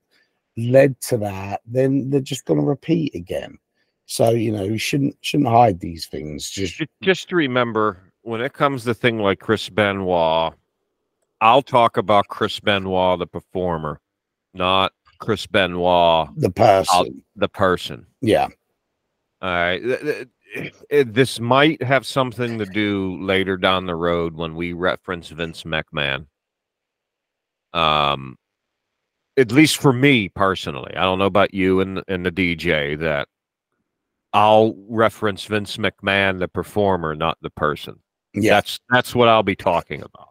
led to that, then they're just going to repeat again. So you know you shouldn't shouldn't hide these things. Just just remember when it comes to thing like Chris Benoit, I'll talk about Chris Benoit the performer, not Chris Benoit the person. the person. Yeah. All right. it- this might have something to do later down the road when we reference Vince McMahon. Um, at least for me personally, I don't know about you and and the DJ that I'll reference Vince McMahon, the performer, not the person. Yeah. That's that's what I'll be talking about.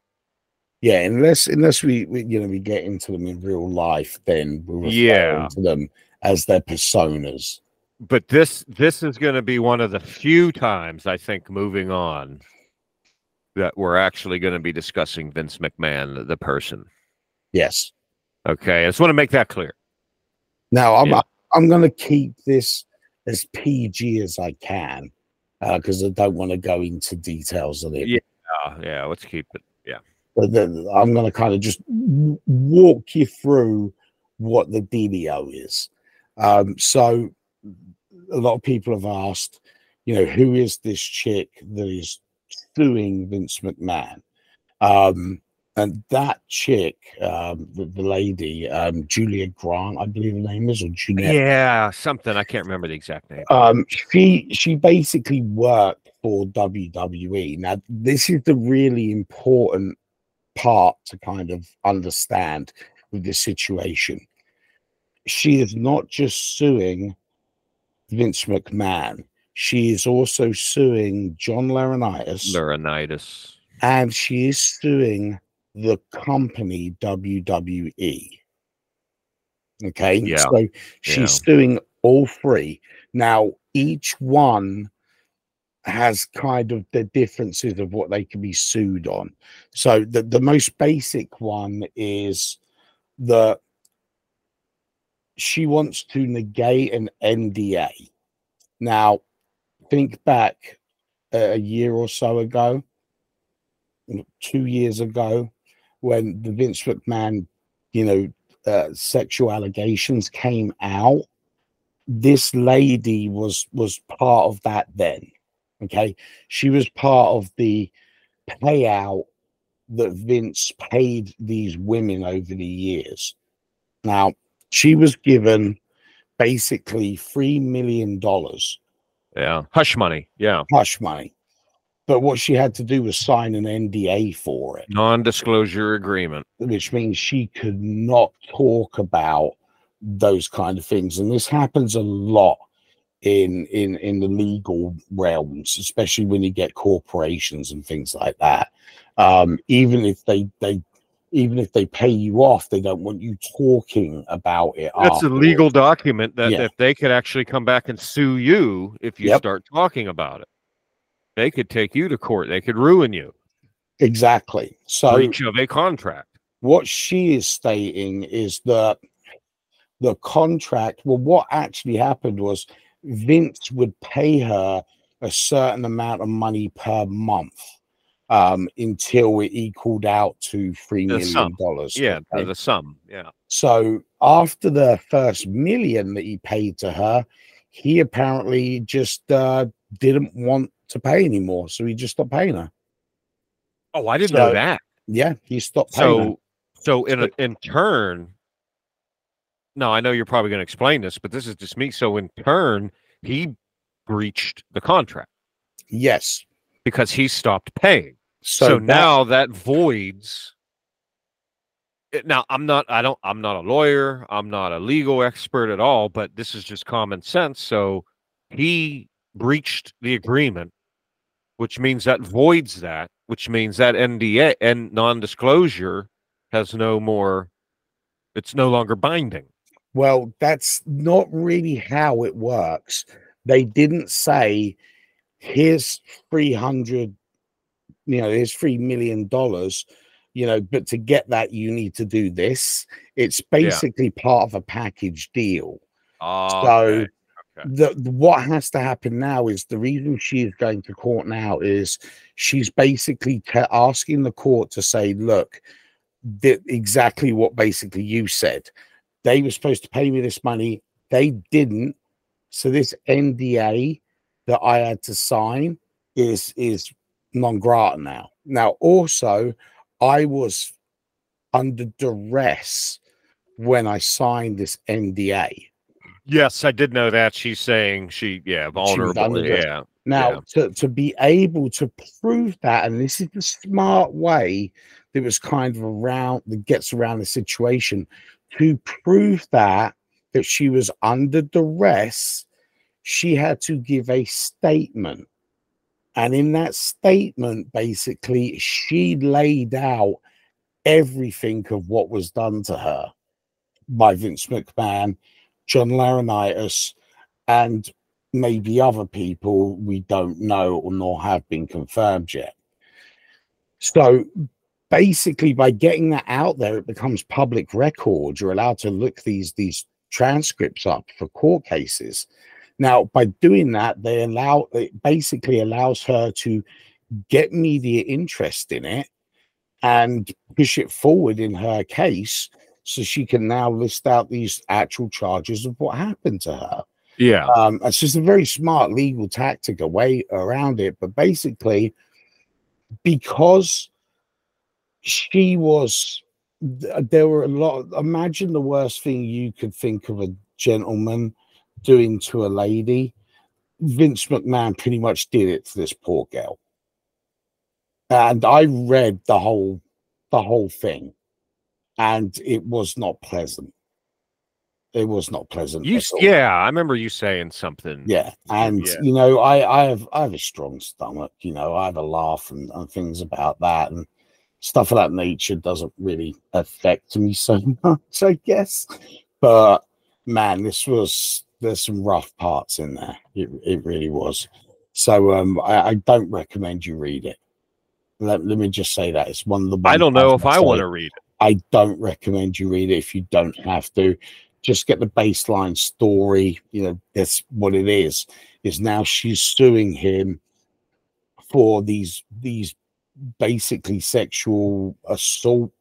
Yeah, unless unless we, we you know we get into them in real life, then referring Yeah. to them as their personas. But this this is going to be one of the few times I think moving on that we're actually going to be discussing Vince McMahon, the- person. Yes. Okay, I just want to make that clear. Now I'm Yeah. I'm going to keep this as PG as I can because I don't want to go into details of it. Yeah. Uh, yeah, let's keep it. But then I'm going to kind of just walk you through what the dealio is. Um, so a lot of people have asked, you know, who is this chick that is suing Vince McMahon? Um, and that chick, um, the, the lady, um, Julia Grant, I believe her name is, or Jeanette. Yeah, something I can't remember the exact name. Um, she she basically worked for WWE. Now, this is the really important part to kind of understand with this situation. She is not just suing Vince McMahon. She is also suing John Laurinaitis, Laurinaitis. and she is suing the company WWE. Okay, Yeah, so she's yeah. suing all three. Now, each one has kind of the differences of what they can be sued on. So, the, the most basic one is that she wants to negate an NDA. Now, think back a year or so ago, two years ago, when the Vince McMahon, you know, uh, sexual allegations came out. This lady was was part of that then. Okay, she was part of the payout that Vince paid these women over the years. Now, she was given basically $3 million Yeah. Hush money. Yeah. hush money. But what she had to do was sign an NDA for it, Non disclosure agreement. which means she could not talk about those kind of things. And this happens a lot in in in the legal realms, especially when you get corporations and things like that. Um, even if they they even if they pay you off, they don't want you talking about it. That's a legal document that Yeah. if they could actually come back and sue you if you Yep. start talking about it. They could take you to court. They could ruin you. Exactly. So Breach of a contract. what she is stating is that the contract well what actually happened was vince would pay her a certain amount of money per month um until it equaled out to three The million dollars Yeah, the- okay? the sum. Yeah. so after the first million that he paid to her he apparently just uh didn't want to pay anymore so he just stopped paying her Oh, I didn't So- know that. yeah he stopped paying her. So, so in a, in turn, no, I know you're probably going to explain this, but this is just me. So in turn, he breached the contract yes because he stopped paying. so, So, that- now that voids. it- Now I'm not. I don't. I'm not a lawyer. I'm not a legal expert at all. But this is just common sense. So he breached the agreement, which means that voids that. Which means that NDA and non-disclosure has no more. It's no longer binding. Well, that's not really how it works. They didn't say, here's 300, you know, here's $3 million, you know, but to get that, you need to do this. It's basically part of a package deal. Oh, So the, the- what has to happen now is the reason she is going to court now is she's basically asking the court to say, look, exactly what basically you said. They were supposed to pay me this money, they didn't. So this NDA that I had to sign is is non grata now. Now, also, I was under duress when I signed this NDA. yes, I did know that. She's saying she, yeah, vulnerable. duress. Yeah, Now, Yeah. to, to be able to prove that, and this is the smart way that was kind of around that gets around the situation to prove that that she was under duress, she had to give a statement. And in that statement, basically, she laid out everything of what was done to her by Vince McMahon, John Laurinaitis, and maybe other people we don't know or nor have been confirmed yet. So basically, by getting that out there, it becomes public record. You're allowed to look these these transcripts up for court cases. Now, by doing that, they allow it basically allows her to get media interest in it and push it forward in her case so she can now list out these actual charges of what happened to her yeah. um it's just a very smart legal tactic a way around it but basically because she was there were a lot imagine the worst thing you could think of a gentleman doing to a lady vince mcmahon pretty much did it to this poor girl and i read the whole the whole thing and it was not pleasant it was not pleasant You, at s- all. yeah, I remember you saying something. Yeah, and Yeah. you know, I I have I have a strong stomach. You know, I have a laugh and, and things about that and stuff of that nature doesn't really affect me so much, I guess. But man, this was there's some rough parts in there. It it really was. So um, I, I don't recommend you read it. Let, let me just say that it's one of the. I don't know if I want to read it. I don't recommend you read it if you don't have to. Just get the baseline story. You know, that's what it is. Is now she's suing him for these these basically sexual assault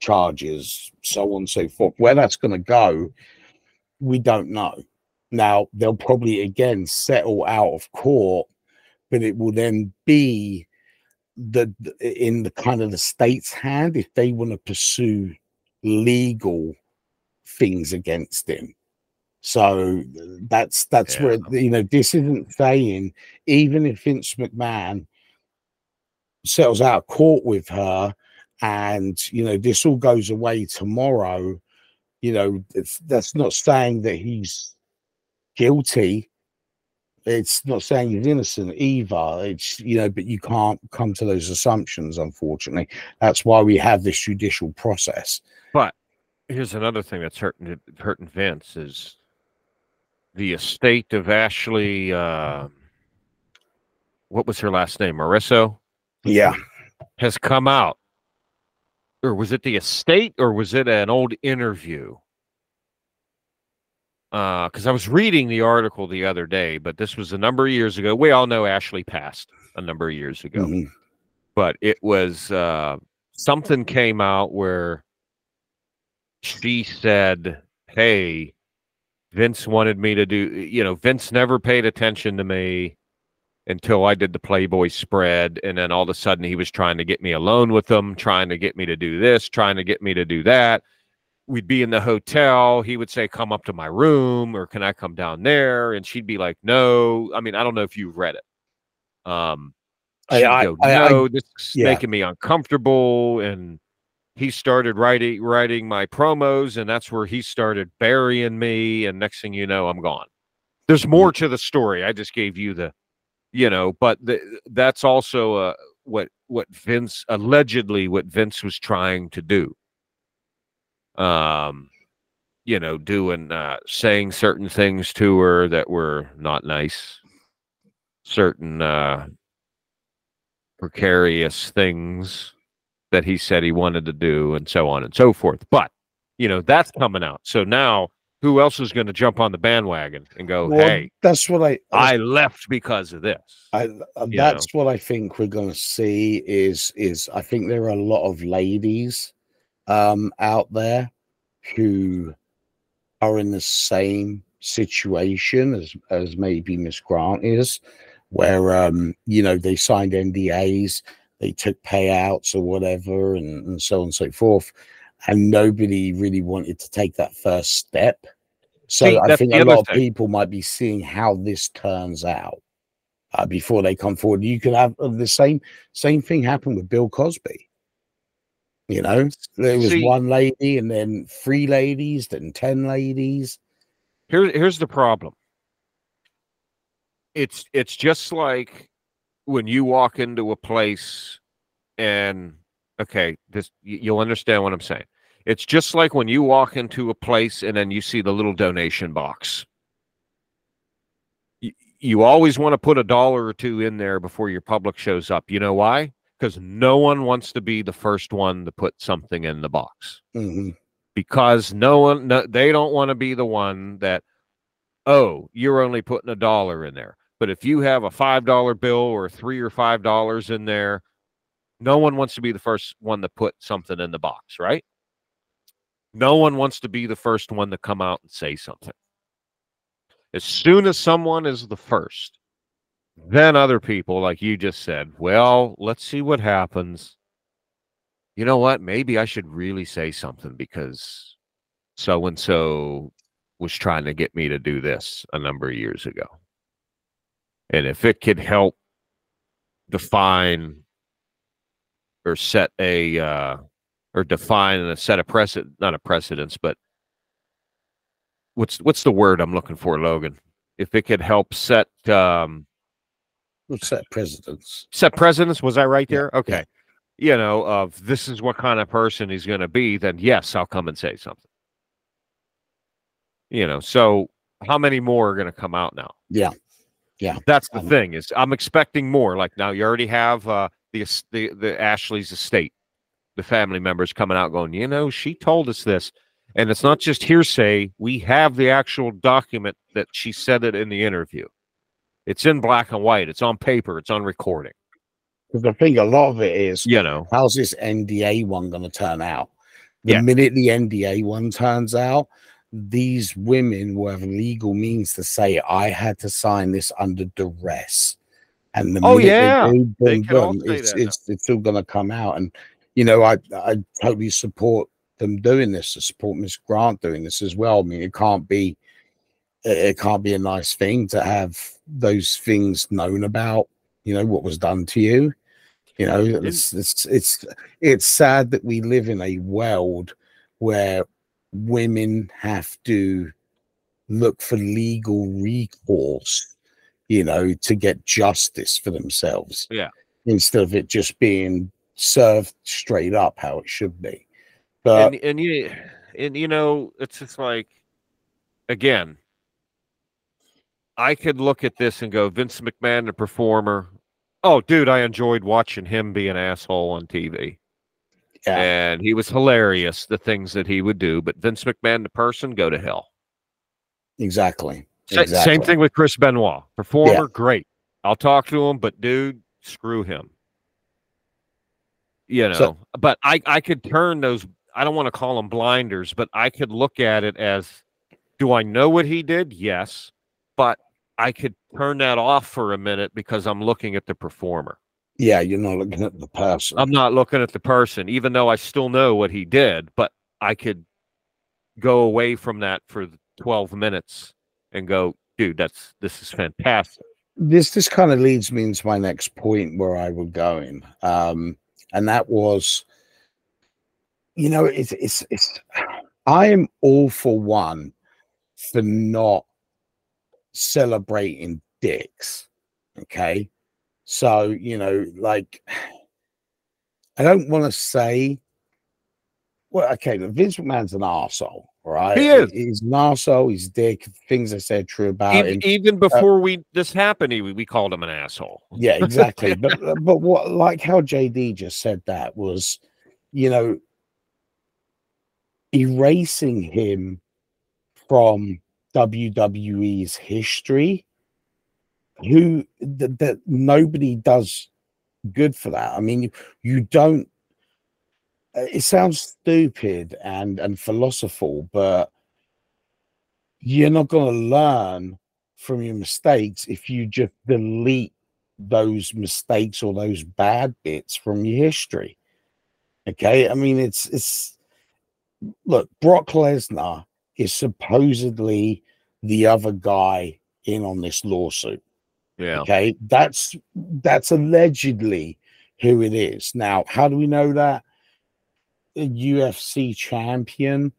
charges, so on and so forth. Where that's going to go, we don't know. Now they'll probably again settle out of court, but it will then be the in the kind of the state's hand if they want to pursue legal things against him. So that's that's Yeah. where you know this isn't saying even if Vince McMahon settles out of court with her and you know this all goes away tomorrow, you know that's not saying that he's guilty. It's not saying he's innocent either. It's you know, but you can't come to those assumptions, unfortunately. That's why we have this judicial process. But here's another thing that's hurting hurting Vince is the estate of Ashley. Uh, what was her last name? Marisso Yeah. has come out, or was it the estate, or was it an old interview? Because I was reading the article the other day, but this was a number of years ago. We all know Ashley passed a number of years ago. Mhm. but it was uh, something came out where she said, "Hey, Vince wanted me to do. You know, Vince never paid attention to me until I did the Playboy spread, and then all of a sudden he was trying to get me alone with them, trying to get me to do this, trying to get me to do that." We'd be in the hotel. He would say, "Come up to my room," or "Can I come down there?" And she'd be like, "No." I mean, I don't know if you've read it. Um, I- I- go, I- I- no, this is yeah. making me uncomfortable. And he started writing writing my promos, and that's where he started burying me. And next thing you know, I'm gone. There's Mm-hmm. more to the story. I just gave you the, you know, but that's also uh, what what Vince allegedly what Vince was trying to do. Um, you know, doing uh, saying certain things to her that were not nice. Certain uh, precarious things that he said he wanted to do and so on and so forth. But, you know, that's coming out. So now who else is going to jump on the bandwagon and go, Well, hey, that's what I I left because of this? I, uh, that's what I think we're going to see is is I think there are a lot of ladies um, out there who are in the same situation as as maybe Miss Grant is, where um, you know they signed NDAs, they took payouts or whatever, and, and so on and so forth, and nobody really wanted to take that first step. So See, I think a lot of people might be seeing how this turns out uh, before they come forward. You could have uh, the same same thing happen with Bill Cosby. You know, there was See- one lady, and then three ladies, then ten ladies. Here, here's the problem. It's it's just like when you walk into a place and okay, this you'll understand what I'm saying. It's just like when you walk into a place and then you see the little donation box. You, you always want to put a dollar or two in there before your public shows up. You know why? Because no one wants to be the first one to put something in the box Mhm. because no one no, they don't want to be the one that oh you're only putting a dollar in there but if you have a five dollar bill or three or five dollars in there no one wants to be the first one to put something in the box right no one wants to be the first one to come out and say something as soon as someone is the first then other people like you just said well let's see what happens you know what? Maybe I should really say something because so and so was trying to get me to do this a number of years ago. And if it could help define or set a uh, or define and set a precedent, not a precedence, but what's what's the word I'm looking for, Logan? If it could help set um, What's that presidents? set precedence was i right Yeah, there okay you know of this is what kind of person he's going to be then yes i'll come and say something you know so how many more are going to come out now Yeah. Yeah. that's the Um, thing is i'm expecting more like now you already have uh the the, the ashley's estate. The family members coming out going you know she told us this. And it's not just hearsay. We have the actual document that she said it in the interview. It's in black and white. It's on paper. It's on recording. Because I think a lot of it is you know. how's this NDA one going to turn out? The Yeah. minute the NDA one turns out, these women will have legal means to say, I had to sign this under duress. And the Oh, they yeah. do, They all say it's that it's it's all gonna come out. And you know, I I totally support them doing this. I support Miss Grant doing this as well. I mean, it can't be it it can't be a nice thing to have those things known about. You know what was done to you. You know, it's it's it's it's sad that we live in a world where women have to look for legal recourse, you know, to get justice for themselves. Yeah. Instead of it just being served straight up how it should be. But and and you and you know it's just like again i could look at this and go vince mcmahon the performer oh dude i enjoyed watching him be an asshole on tv yeah, and he was hilarious the things that he would do but vince mcmahon the person go to hell exactly. Exactly. same thing with chris benoit. Performer great. I'll talk to him but dude screw him. You know So- but i i could turn those i don't want to call them blinders but i could look at it as do i know what he did? Yes but i could turn that off for a minute because i'm looking at the performer. Yeah, you're not looking at the person. i'm not looking at the person even though i still know what he did but i could go away from that for 12 minutes and go dude that's this is fantastic this this kind of leads me into my next point where I was going, um, and that was, you know, it's it's it's. I am all for one for not celebrating dicks. Okay, so you know, like, I don't want to say. Well, okay, Vince McMahon's an arsehole, right? He is. He's an arsehole. He's dick. Things I said true about him. even, even before we this happened he, we called him an asshole Yeah, exactly. but uh, but what like how JD just said that was, you know, erasing him from WWE's history. Who that, that nobody does good for that. I mean, you, you don't. Uh, It sounds stupid and and philosophical, but you're not going to learn from your mistakes if you just delete those mistakes or those bad bits from your history. Okay, I mean it's it's look, Brock Lesnar is supposedly the other guy in on this lawsuit. yeah Okay, that's that's allegedly who it is. Now, how do we know that? A UFC champion.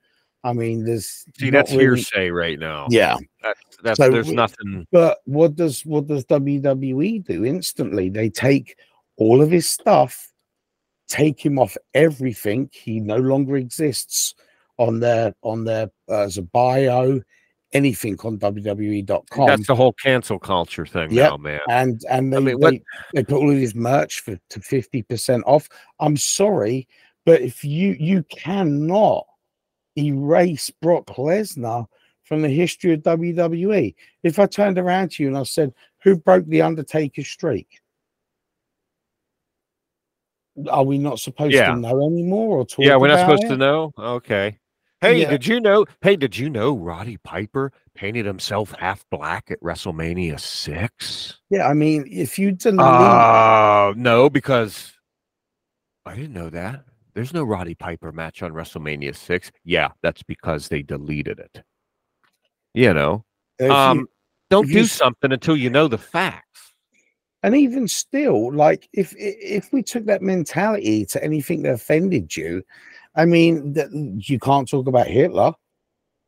I mean, there's see that's really- hearsay right now Yeah, that's, that's So there's nothing but what does what does WWE do instantly? They take all of his stuff, take him off everything. He no longer exists on their on their uh, as a bio, anything on WWE.com. that's the whole cancel culture thing Yep. now man and and they, I mean, what- they, they put all of his merch for to 50% off. I'm sorry, but if you you cannot erase Brock Lesnar from the history of WWE. If I turned around to you and I said, Who broke the Undertaker streak? Are we not supposed Yeah. to know anymore or talk? yeah we're not supposed it? to know okay hey Yeah. did you know hey did you know roddy piper painted himself half black at wrestlemania 6 Yeah, I mean, if you delete, Uh, no, because I didn't know that. There's no Roddy Piper match on WrestleMania 6. Yeah, that's because they deleted it. You know, you- um, don't do you something until you know the facts. and even still, like if if we took that mentality to anything that offended you, I mean, that you can't talk about Hitler,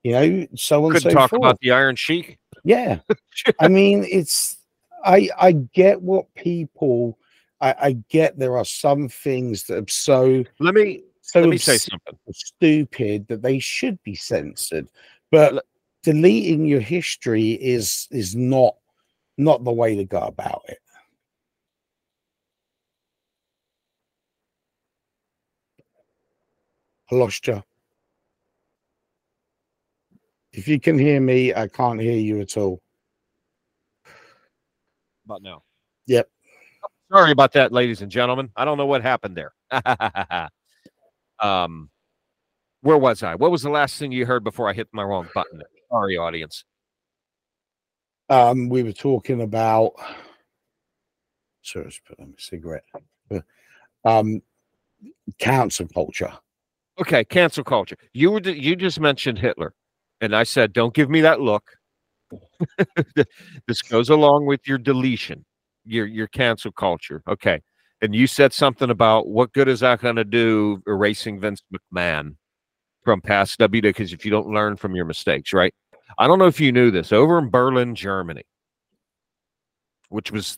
you know, so on Couldn't so talk forth. about the Iron Sheik. Yeah. I mean, it's I I get what people I, I get there are some things that are so Let me so let me say something. stupid that they should be censored. But Let- deleting your history is is not not the way to go about it. I lost you. If you can hear me, I can't hear you at all. But now. Yep. Sorry about that, ladies and gentlemen. I don't know what happened there. um, where was I? What was the last thing you heard before I hit my wrong button? Sorry, audience. Um, we were talking about Sorry, let's put on a cigarette. Um, council culture. Okay, cancel culture. You were you just mentioned Hitler, and I said, don't give me that look. this goes along with your deletion, your your cancel culture. Okay, and you said something about what good is that going to do erasing Vince McMahon from past WWE? Because if you don't learn from your mistakes, right? I don't know if you knew this. Over in Berlin, Germany, which was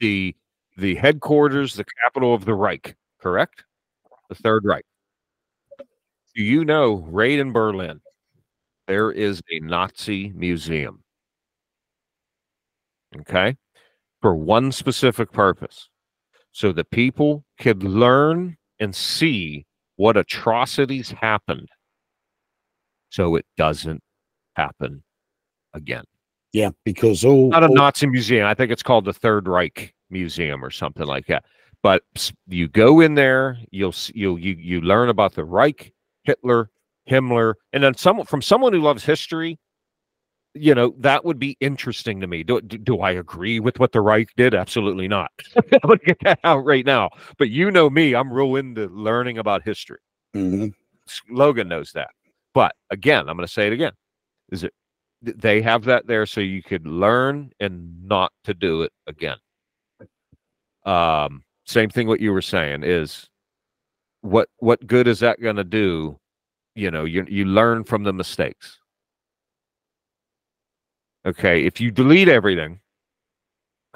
the the headquarters, the capital of the Reich, correct? The Third Reich. Do you know right in Berlin, there is a Nazi museum? Okay. For one specific purpose. So the people could learn and see what atrocities happened so it doesn't happen again. Yeah, because all Not a all- Nazi museum. I think it's called the Third Reich Museum or something like that. But you go in there, you'll you'll you you learn about the Reich, Hitler, Himmler, and then someone from someone who loves history. You know that would be interesting to me. Do, do, do I agree with what the Reich did? Absolutely not. I'm gonna get that out right now. But you know me, I'm real into learning about history. Mhm. Logan knows that. But again, I'm going to say it again. Is it they have that there so you could learn and not to do it again. Um same thing what you were saying is what what good is that going to do? You know, you you learn from the mistakes. Okay, if you delete everything,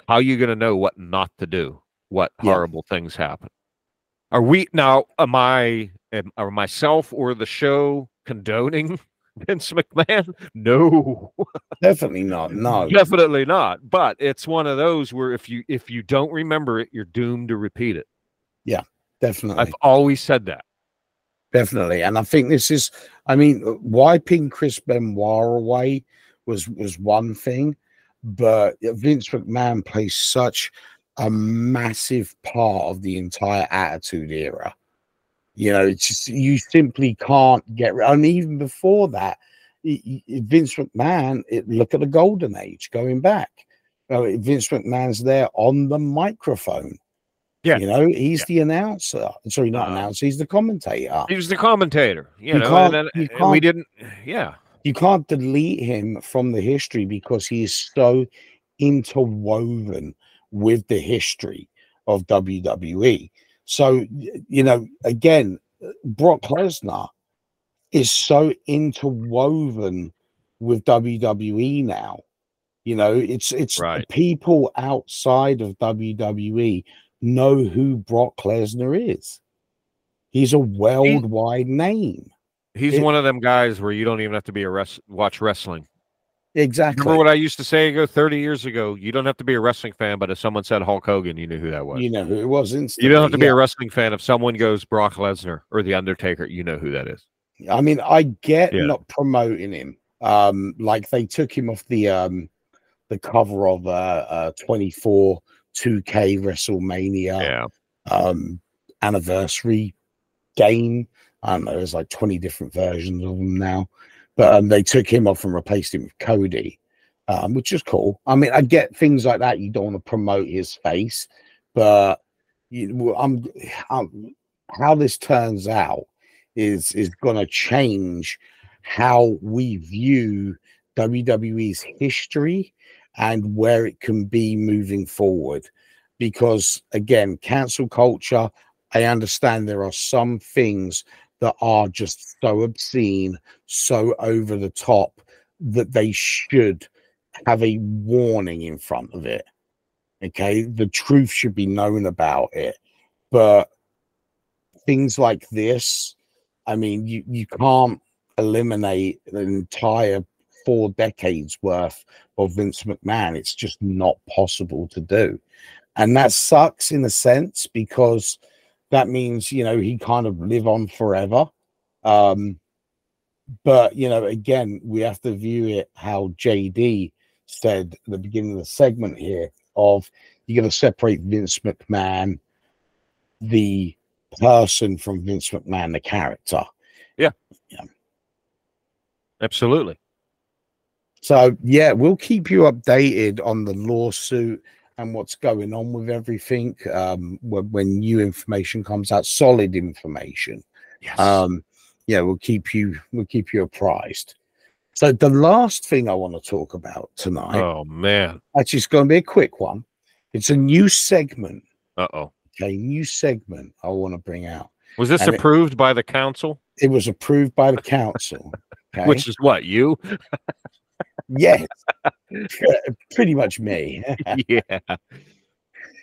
how are you going to know what not to do? What Yeah. horrible things happen? Are we now? Am I? Am, are myself or the show condoning Vince McMahon? No, Definitely not. No. definitely not. But it's one of those where if you if you don't remember it, you're doomed to repeat it. Yeah, definitely. I've always said that. Definitely. And I think this is, I mean, uh, wiping Chris Benoit away was was one thing, but Vince McMahon plays such a massive part of the entire Attitude Era. You know, it's just you simply can't get. rid- And even before that, Vince McMahon. It, look at the Golden Age going back. Vince McMahon's there on the microphone. Yeah. you know, he's the announcer. Sorry, not Uh, announcer. He's the commentator. He was the commentator, you, You know, can't- and, and we didn't. Yeah, you can't delete him from the history because he is so interwoven with the history of WWE. So, you know, again, Brock Lesnar is so interwoven with WWE now. You know, it's it's Right. people outside of WWE know who Brock Lesnar is. He's a worldwide name. He's It- one of them guys where you don't even have to be a rest, watch wrestling. Exactly. Remember what I used to say ago 30 years ago? You don't have to be a wrestling fan, but if someone said Hulk Hogan, you knew who that was. You know who it was instantly. You don't have to be yeah. a wrestling fan. If someone goes Brock Lesnar or The Undertaker, you know who that is. I mean, I get Yeah. not promoting him. Um, like they took him off the um the cover of uh, uh 24 2K WrestleMania Yeah. um anniversary game. I don't know, there's like 20 different versions of them now. But um, they took him off and replaced him with Cody, um, which is cool. I mean, I get things like that. You don't want to promote his face, but you, I'm, I'm how this turns out is is going to change how we view WWE's history and where it can be moving forward. Because again, cancel culture, I understand there are some things that are just so obscene, so over the top that they should have a warning in front of it. Okay, the truth should be known about it. But things like this, I mean, you, you can't eliminate an entire four decades worth of Vince McMahon. It's just not possible to do. And that sucks in a sense because that means, you know, he kind of live on forever. Um, but, you know, again, we have to view it how JD said at the beginning of the segment here of you're going to separate Vince McMahon, the person from Vince McMahon, the character. Yeah. Yeah. Absolutely. So yeah, we'll keep you updated on the lawsuit and what's going on with everything um, when, new information comes out, solid information. Yes. Um, yeah, we'll keep you we'll keep you apprised. So the last thing I want to talk about tonight, oh man. actually, it's going to be a quick one. It's a new segment. Uh oh. Okay, new segment I want to bring out. Was this And it- approved by the council? It was approved by the council. Okay, Which is what you? yes, pretty much me. yeah.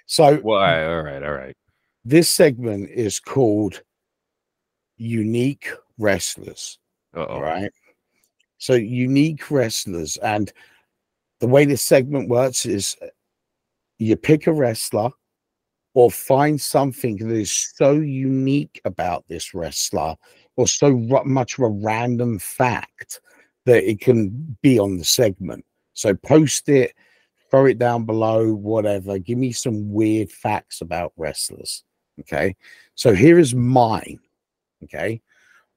so Why? All right. All right. this segment is called unique wrestlers. Uh-oh. right. So unique wrestlers, and the way this segment works is uh, you pick a wrestler or find something that is so unique about this wrestler or so much of a random fact that it can be on the segment. So post it, throw it down below, whatever. Give me some weird facts about wrestlers. Okay. So here is mine. Okay.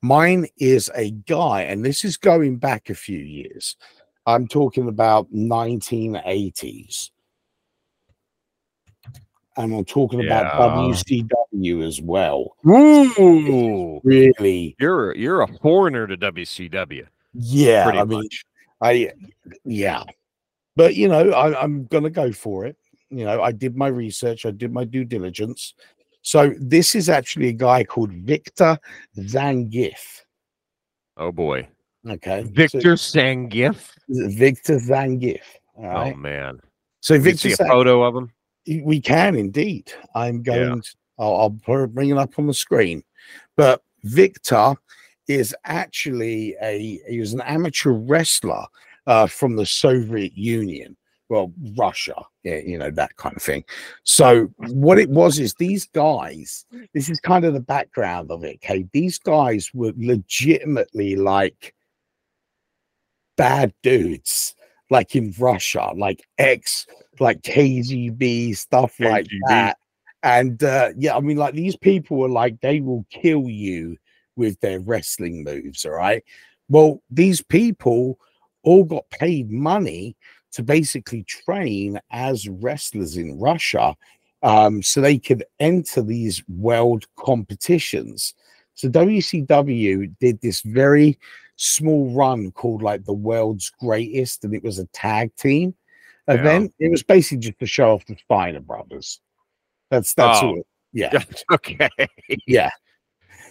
Mine is a guy, and this is going back a few years. I'm talking about 1980s. And I'm talking about WCW as well. Ooh. Really, You're you're a foreigner to WCW. Yeah. Pretty I mean, much. I, yeah. But you know, I, I'm gonna go for it. You know, I did my research, I did my due diligence. So this is actually a guy called Victor Zangief. Oh boy. Okay, So Victor Zangief. Victor Zangief. All oh, right. Oh man. so Can you see a Zang- photo of him? we can indeed. I'm Yeah. going. To, I'll, I'll bring it up on the screen. But Victor is actually a he was an amateur wrestler uh, from the Soviet Union, well, Russia, yeah, you know that kind of thing. So what it was is these guys. This is kind of the background of it. Okay, these guys were legitimately like bad dudes, like in Russia, like ex, like KGB stuff like KGB. that. And uh, yeah, I mean, like these people were like, they will kill you with their wrestling moves. All right. Well, these people all got paid money to basically train as wrestlers in Russia um, so they could enter these world competitions. So WCW did this very small run called like the world's greatest, and it was a tag team Yeah. event. It was basically just to show off the Steiner brothers. That's that's Oh. all. Yeah, Yeah. Okay. yeah.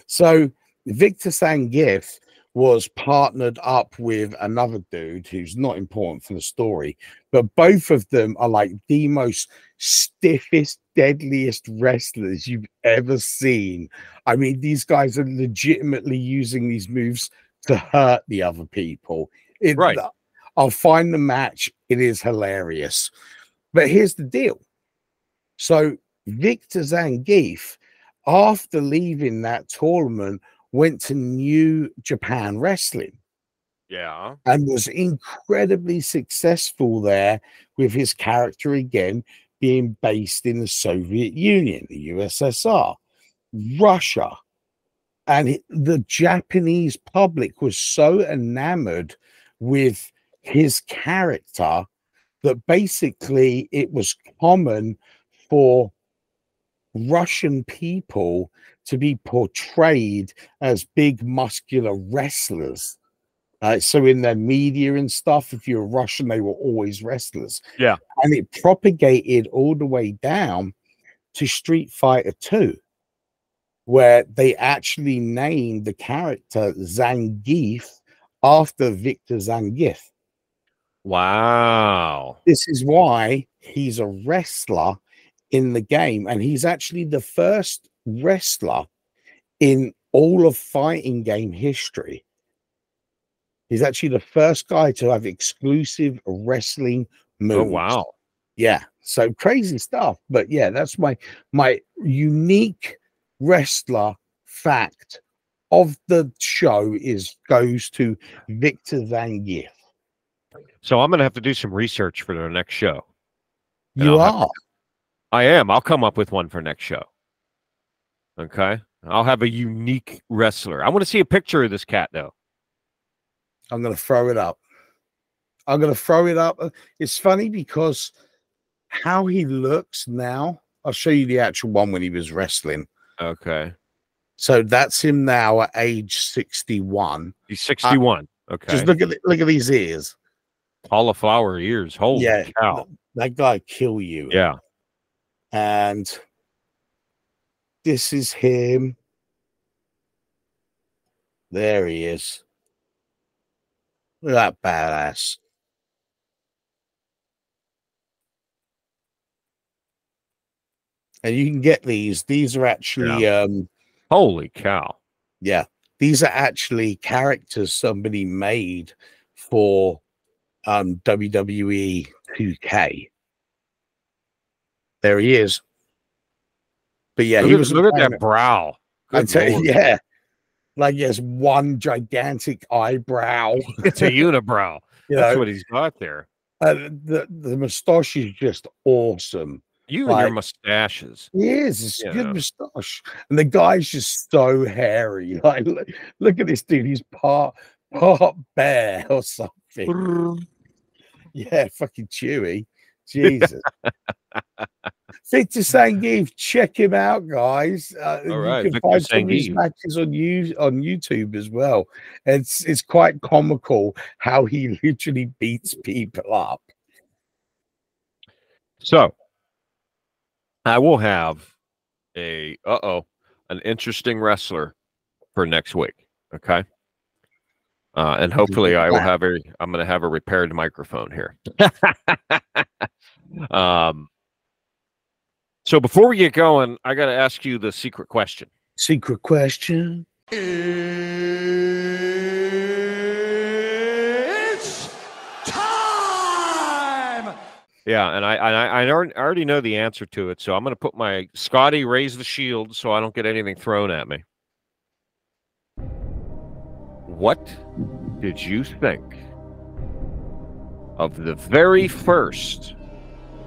So Victor Zangief was partnered up with another dude who's not important for the story, but both of them are like the most stiffest, deadliest wrestlers you've ever seen. I mean, these guys are legitimately using these moves to hurt the other people. It, Right. Uh, I'll find the match. It is hilarious. But here's the deal. So Victor Zangief, after leaving that tournament, went to New Japan Wrestling Yeah. and was incredibly successful there with his character again being based in the Soviet Union, the USSR, Russia. And the Japanese public was so enamored with his character that basically it was common for Russian people to be portrayed as big muscular wrestlers. Uh, so in their media and stuff, if you're Russian, they were always wrestlers. Yeah. And it propagated all the way down to Street Fighter 2, where they actually named the character Zangief after Victor Zangief. Wow. This is why he's a wrestler in the game, and he's actually the first wrestler in all of fighting game history. He's actually the first guy to have exclusive wrestling oh, moves. Oh wow. Yeah, so crazy stuff. But yeah, that's my my unique wrestler fact of the show is goes to Victor Van Zangief. So I'm gonna have to do some research for the next show. You I'll are. I am. I'll come up with one for next show. Okay. I'll have a unique wrestler. I want to see a picture of this cat though. I'm going to throw it up. I'm going to throw it up. Uh, It's funny because how he looks now. I'll show you the actual one when he was wrestling. Okay. So that's him now at age 61. He's 61. okay. Just look at look at these ears. Cauliflower ears. Holy Yeah. cow. That guy kill you. Yeah. And this is him. There he is. Look at that badass. And you can get these. These are actually um Holy cow. yeah, these are actually characters somebody made for um WWE 2K. There he is. But yeah, look he was look at that brow. I Good tell you, yeah. Like he has one gigantic eyebrow. It's a unibrow. You That's know, what he's got there. uh, the the mustache is just awesome. You and your mustaches. He is. It's a good mustache, and the guy's just so hairy. Like, look, look at this dude. He's part part bear or something. Yeah, fucking chewy. Jesus. Victor Zangief, check him out, guys. Uh, All right, you can Victor find some of his matches on you on YouTube as well. It's it's quite comical how he literally beats people up. So I will have a uh oh, an interesting wrestler for next week. Okay. Uh, and hopefully I will have a I'm gonna have a repaired microphone here. um so before we get going, I gotta ask you the secret question. Secret question. It's time! Yeah, and I I, I already- I already know the answer to it, so I'm gonna put my Scotty raise the shield so I don't get anything thrown at me. What did you think of the very first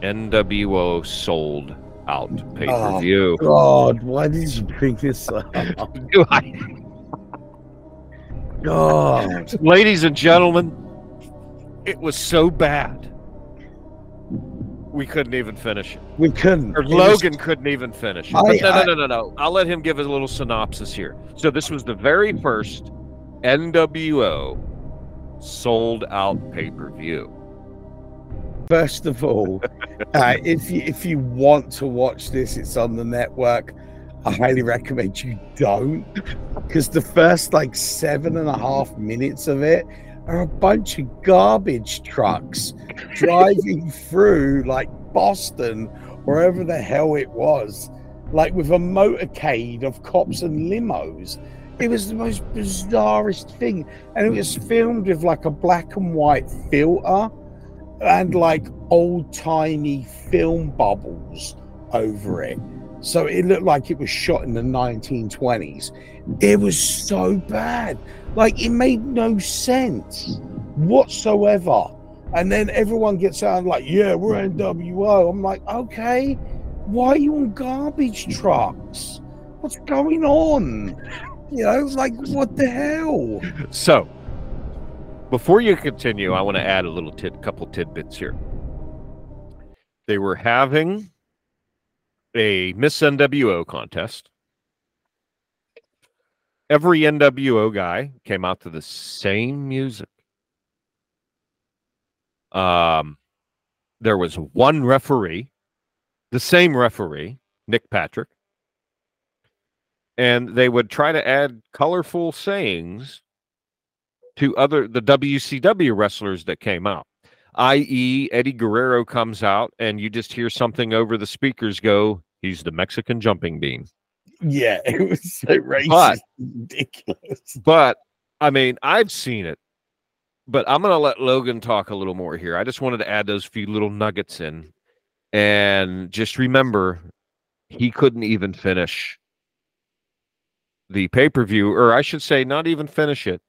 NWO sold out pay per oh, view? God, why did you bring this up? God. Ladies and gentlemen, it was so bad. We couldn't even finish it. We couldn't. Or It was- Logan couldn't even finish it. I- But no, no, I- no, no, no. I'll let him give a little synopsis here. So this was the very first NWO sold out pay per view. First of all, uh, if you if you want to watch this, it's on the network. I highly recommend you don't, because the first like seven and a half minutes of it are a bunch of garbage trucks driving through like Boston, wherever the hell it was, like with a motorcade of cops and limos. It was the most bizarrest thing, and it was filmed with like a black and white filter and like old timey film bubbles over it. So it looked like it was shot in the 1920s. It was so bad. Like it made no sense whatsoever. And then everyone gets out and like, yeah, we're NWO. I'm like, okay, why are you on garbage trucks? What's going on? You know, like what the hell? So, before you continue, I want to add a little tid, couple tidbits here. They were having a Miss NWO contest. Every NWO guy came out to the same music. Um, there was one referee, the same referee, Nick Patrick, and they would try to add colorful sayings to other the WCW wrestlers that came out. I.e., Eddie Guerrero comes out and you just hear something over the speakers go, he's the Mexican jumping bean. Yeah, it was so racist, But- ridiculous. But I mean, I've seen it. But I'm gonna let Logan talk a little more here. I just wanted to add those few little nuggets in. And just remember, he couldn't even finish the pay-per-view, or I should say, not even finish it.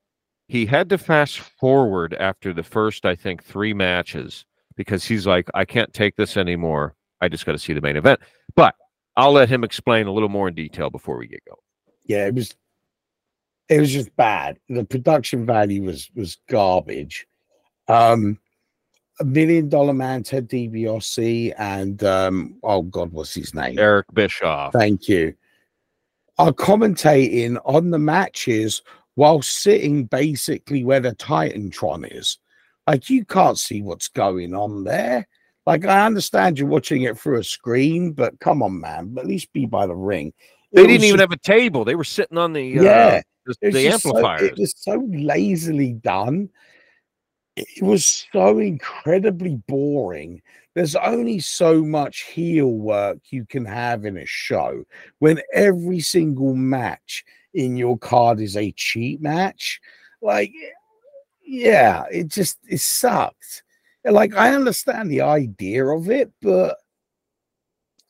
He had to fast forward after the first, I think, three matches because he's like, I can't take this anymore. I just got to see the main event. But I'll let him explain a little more in detail before we get going. yeah, it was it was just bad. The production value was was garbage. Um a million dollar man, Ted DiBiase, and um, oh god, what's his name? Eric Bischoff. Thank you. Are commentating on the matches while sitting basically where the Titantron is. Like you can't see what's going on there. Like I understand you're watching it through a screen, but come on, man, at least be by the ring. They It didn't even just- have a table. They were sitting on the Yeah, uh, the, the just so- it was so lazily done. It was so incredibly boring. There's only so much heel work you can have in a show when every single match in your card is a cheat match. Like, yeah, it just it sucked. Like, I understand the idea of it, but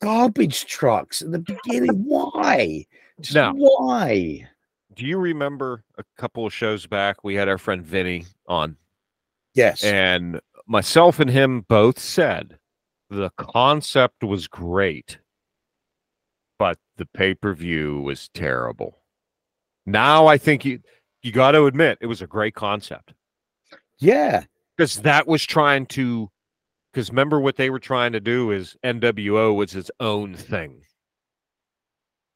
garbage trucks at the beginning, why? Just No. why? Do you remember a couple of shows back we had our friend Vinny on, Yes. and myself and him both said the concept was great, but the pay per view was terrible. Now I think you you got to admit it was a great concept yeah. because that was trying to because remember what they were trying to do is NWO was its own thing.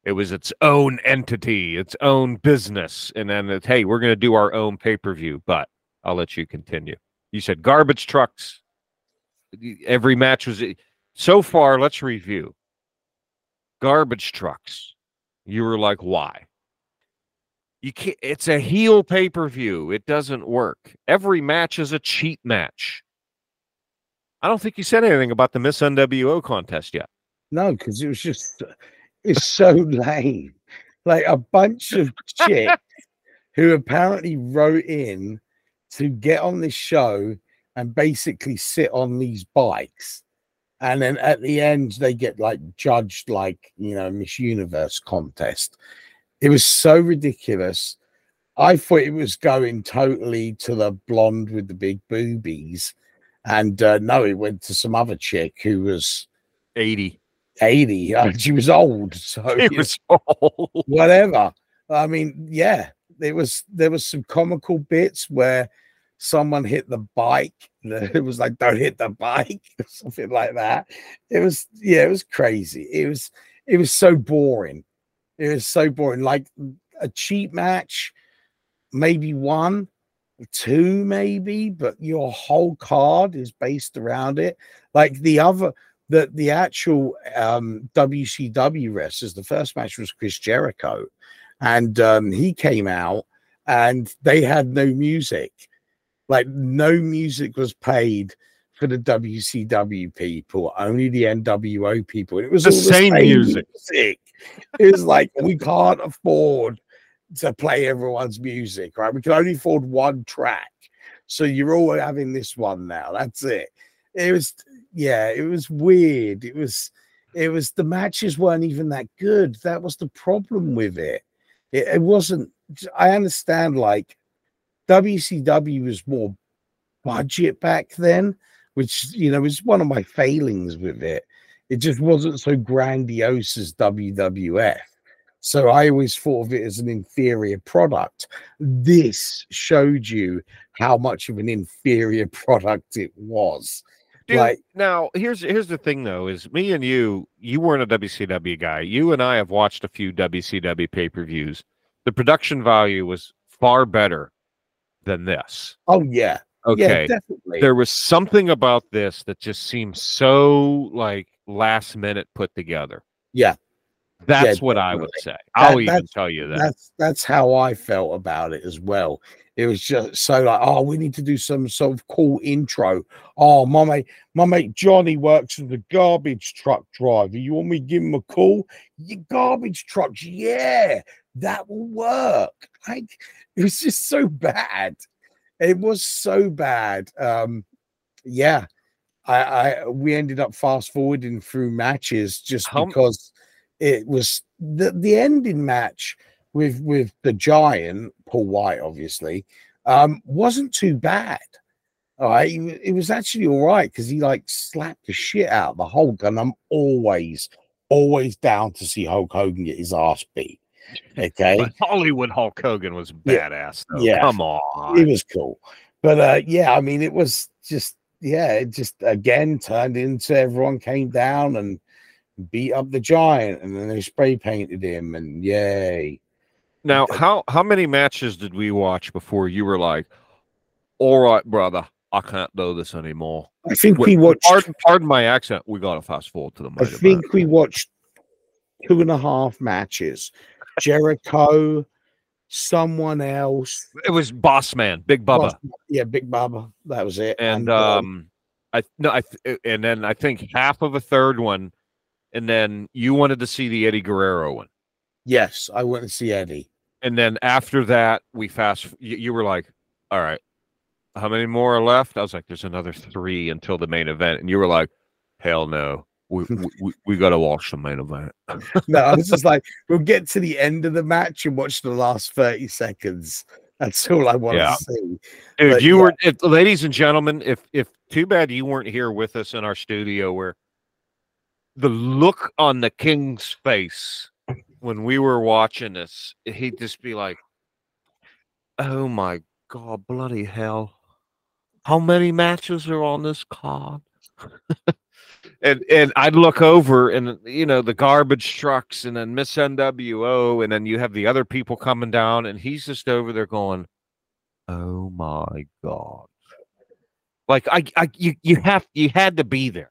It was its own entity, its own business, and then it's hey, we're going to do our own pay per view. But I'll let you continue. You said garbage trucks. Every match was so far. Let's review. Garbage trucks. You were like, why? You can't. It's a heel pay per view. It doesn't work. Every match is a cheat match. I don't think you said anything about the Miss NWO contest yet. No, because it was just it's so lame. Like a bunch of chicks who apparently wrote in to get on this show and basically sit on these bikes. And then at the end, they get like judged like, you know, Miss Universe contest. It was so ridiculous. I thought it was going totally to the blonde with the big boobies. And uh, no, it went to some other chick who was 80. 80. uh, She was old. So It was old. whatever. I mean, yeah, there was there was some comical bits where someone hit the bike. It was like, "Don't hit the bike," or something like that. It was, yeah, it was crazy. It was, it was so boring. It was so boring. Like a cheap match, maybe one, two, maybe, but your whole card is based around it. Like the other, the the actual um WCW wrestlers, the first match was Chris Jericho, and um he came out and they had no music, like no music was played for the WCW people, only the NWO people. And it was The all same music. music. It was like we can't afford to play everyone's music, right? We can only afford one track. So you're all having this one now. That's it. It was yeah, it was weird. It was it was the matches weren't even that good. That was the problem with it. It, it wasn't I understand like WCW was more budget back then, which you know is one of my failings with it. It just wasn't so grandiose as WWF. So I always thought of it as an inferior product. This showed you how much of an inferior product it was. Dude, Like- now here's here's the thing though is me and you you weren't a WCW guy. You and I have watched a few WCW pay-per-views. The production value was far better than this. Oh yeah, Okay. yeah, definitely. there was something about this that just seemed so like last minute put together. Yeah. That's what I would say. I'll even tell you that. That's that's how I felt about it as well. It was just so like, oh, we need to do some sort of cool intro. Oh, my mate, my mate Johnny works as a garbage truck driver. You want me to give him a call? Your garbage trucks, yeah, that will work. Like it was just so bad. It was so bad. Um, yeah. I, I we ended up fast forwarding through matches just How because it was the the ending match with with the giant Paul White, obviously, um, wasn't too bad. All right, it, it was actually all right because he like slapped the shit out of the Hulk, and I'm always always down to see Hulk Hogan get his ass beat. Okay, But Hollywood Hulk Hogan was badass though. Yeah. Come it on. was cool, but uh, yeah, I mean, it was just yeah, it just again turned into everyone came down and beat up the giant, and then they spray painted him, and yay. Now, how how many matches did we watch before you were like, "All right, brother, I can't do this anymore." I think we watched. Pardon, pardon my accent. We got to fast forward to the. I think we watched two and a half matches. Jericho, someone else. it was Boss Man, Big Bubba, Yeah, Big Bubba. That was it. and uh, um, I no, I and then I think half of a third one, and then you wanted to see the Eddie Guerrero one, yes, I went to see Eddie. and then after that we fast. You, you were like, "All right, how many more are left?" I was like, "There's another three until the main event," and you were like, "Hell no." We, we, we, got to watch the main event. No, I was just like, we'll get to the end of the match and watch the last 30 seconds. That's all I want Yeah. to see. Dude, But you yeah. were, if, ladies and gentlemen, if if too bad you weren't here with us in our studio, where the look on the king's face when we were watching this, he'd just be like, "Oh my god, bloody hell! How many matches are on this card?" and and I'd look over, and you know the garbage trucks, and then Miss NWO, and then you have the other people coming down, and he's just over there going. Oh my god! Like I, I, you, you have, you had to be there.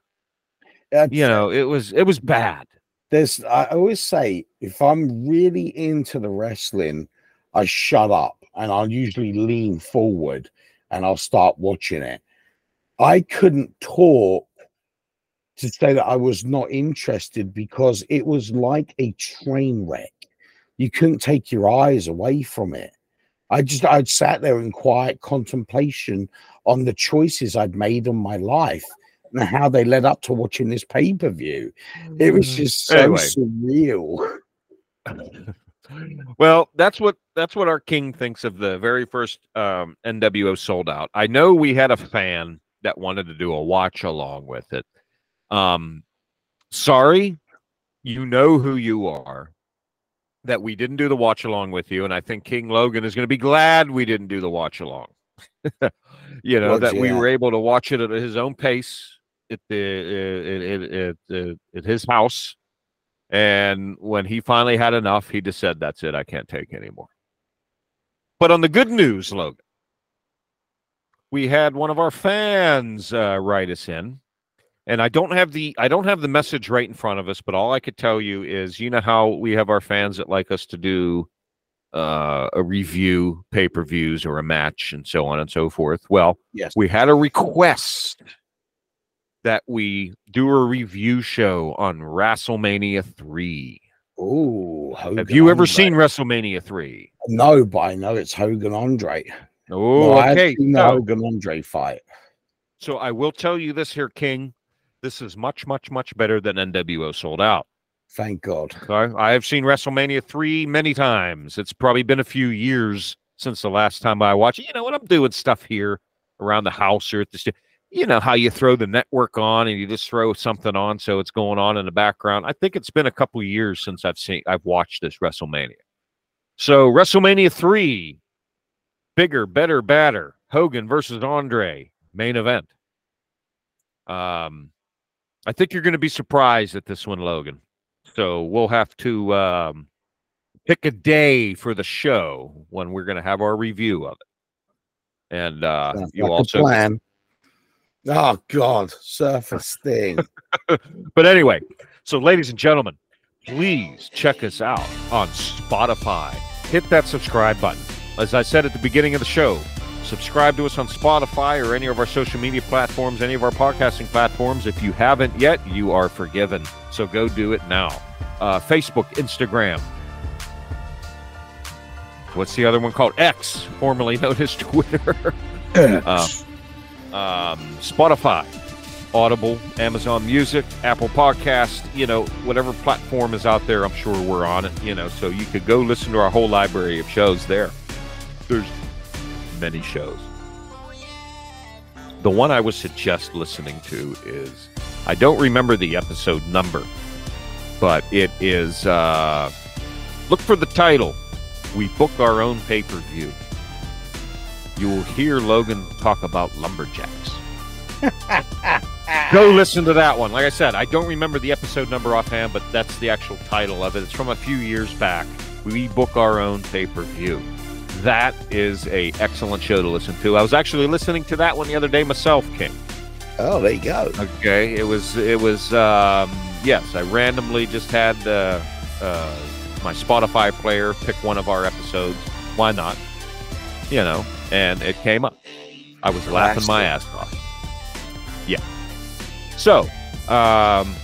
That's- You know, it was, it was bad. there's I always say if I'm really into the wrestling, I shut up and I'll usually lean forward and I'll start watching it. I couldn't talk to say that I was not interested because it was like a train wreck. You couldn't take your eyes away from it. I just I'd sat there in quiet contemplation on the choices I'd made in my life and how they led up to watching this pay-per-view. It was just so Anyway. surreal. Well, that's what that's what our king thinks of the very first um, NWO sold out. I know we had a fan that wanted to do a watch along with it. Um, sorry, you know who you are. That we didn't do the watch along with you, and I think King Logan is going to be glad we didn't do the watch along. you know that we were able to watch it at his own pace at the at, at, at, at his house and when he finally had enough, he just said, That's it. I can't take anymore. But on the good news, Logan, we had one of our fans uh, write us in. And I don't have the I don't have the message right in front of us, but all I could tell you is you know how we have our fans that like us to do uh, a review, pay-per-views or a match and so on and so forth. Well, Yes. we had a request that we do a review show on WrestleMania 3. Oh, Have you ever seen WrestleMania 3? No, but I know it's Hogan Andre. Oh, No, I have seen the So, Hogan Andre fight. so I will tell you this here, King. This is much, much, much better than NWO sold out. Thank God. I have seen WrestleMania 3 many times. It's probably been a few years since the last time I watched it. You know what? I'm doing stuff here around the house or at the stu- you know how you throw the network on and you just throw something on so it's going on in the background. I think it's been a couple years since I've seen I've watched this WrestleMania. So WrestleMania 3 bigger, better, badder. Hogan versus Andre main event. Um I think you're going to be surprised at this one, Logan. So we'll have to um, pick a day for the show when we're going to have our review of it. And uh, Sounds you like also, plan. Oh God, surface thing. but anyway, so ladies and gentlemen, please check us out on Spotify. Hit that subscribe button. As I said at the beginning of the show, subscribe to us on Spotify or any of our social media platforms, any of our podcasting platforms. If you haven't yet, you are forgiven. So go do it now. Uh, Facebook, Instagram. What's the other one called? X, formerly known as Twitter. Uh, um, Spotify, Audible, Amazon Music, Apple Podcast, you know, whatever platform is out there, I'm sure we're on it, you know, so you could go listen to our whole library of shows there. There's many shows. The one I would suggest listening to is I don't remember the episode number, but it is uh look for the title. We book our own pay-per-view. You will hear Logan talk about lumberjacks. Go listen to that one. Like I said, I don't remember the episode number offhand, but that's the actual title of it. It's from a few years back. We book our own pay per view. That is a excellent show to listen to. I was actually listening to that one the other day myself, King. Oh, there you go. Okay, it was it was um, yes. I randomly just had uh, uh, my Spotify player pick one of our episodes. Why not? You know, and it came up. I was laughing my ass off. Yeah. So, um,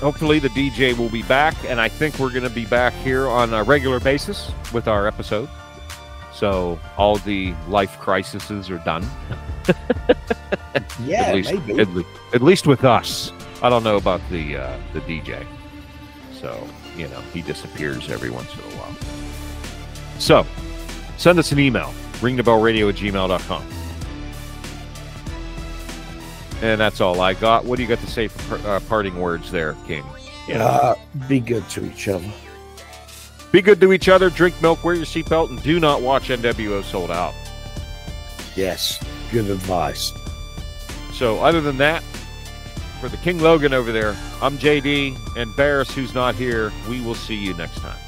hopefully the DJ will be back, and I think we're going to be back here on a regular basis with our episodes. So all the life crises are done. Yeah, at least, maybe. At, le- at least with us. I don't know about the uh, the DJ. So you know he disappears every once in a while. So send us an email ringthebellradio at gmail.com. And that's all I got. What do you got to say for uh, parting words there, King? Uh, be good to each other. Be good to each other, drink milk, wear your seatbelt, and do not watch NWO Souled Out. Yes, good advice. So, other than that, for the King Logan over there, I'm JD, and Barris, who's not here, we will see you next time.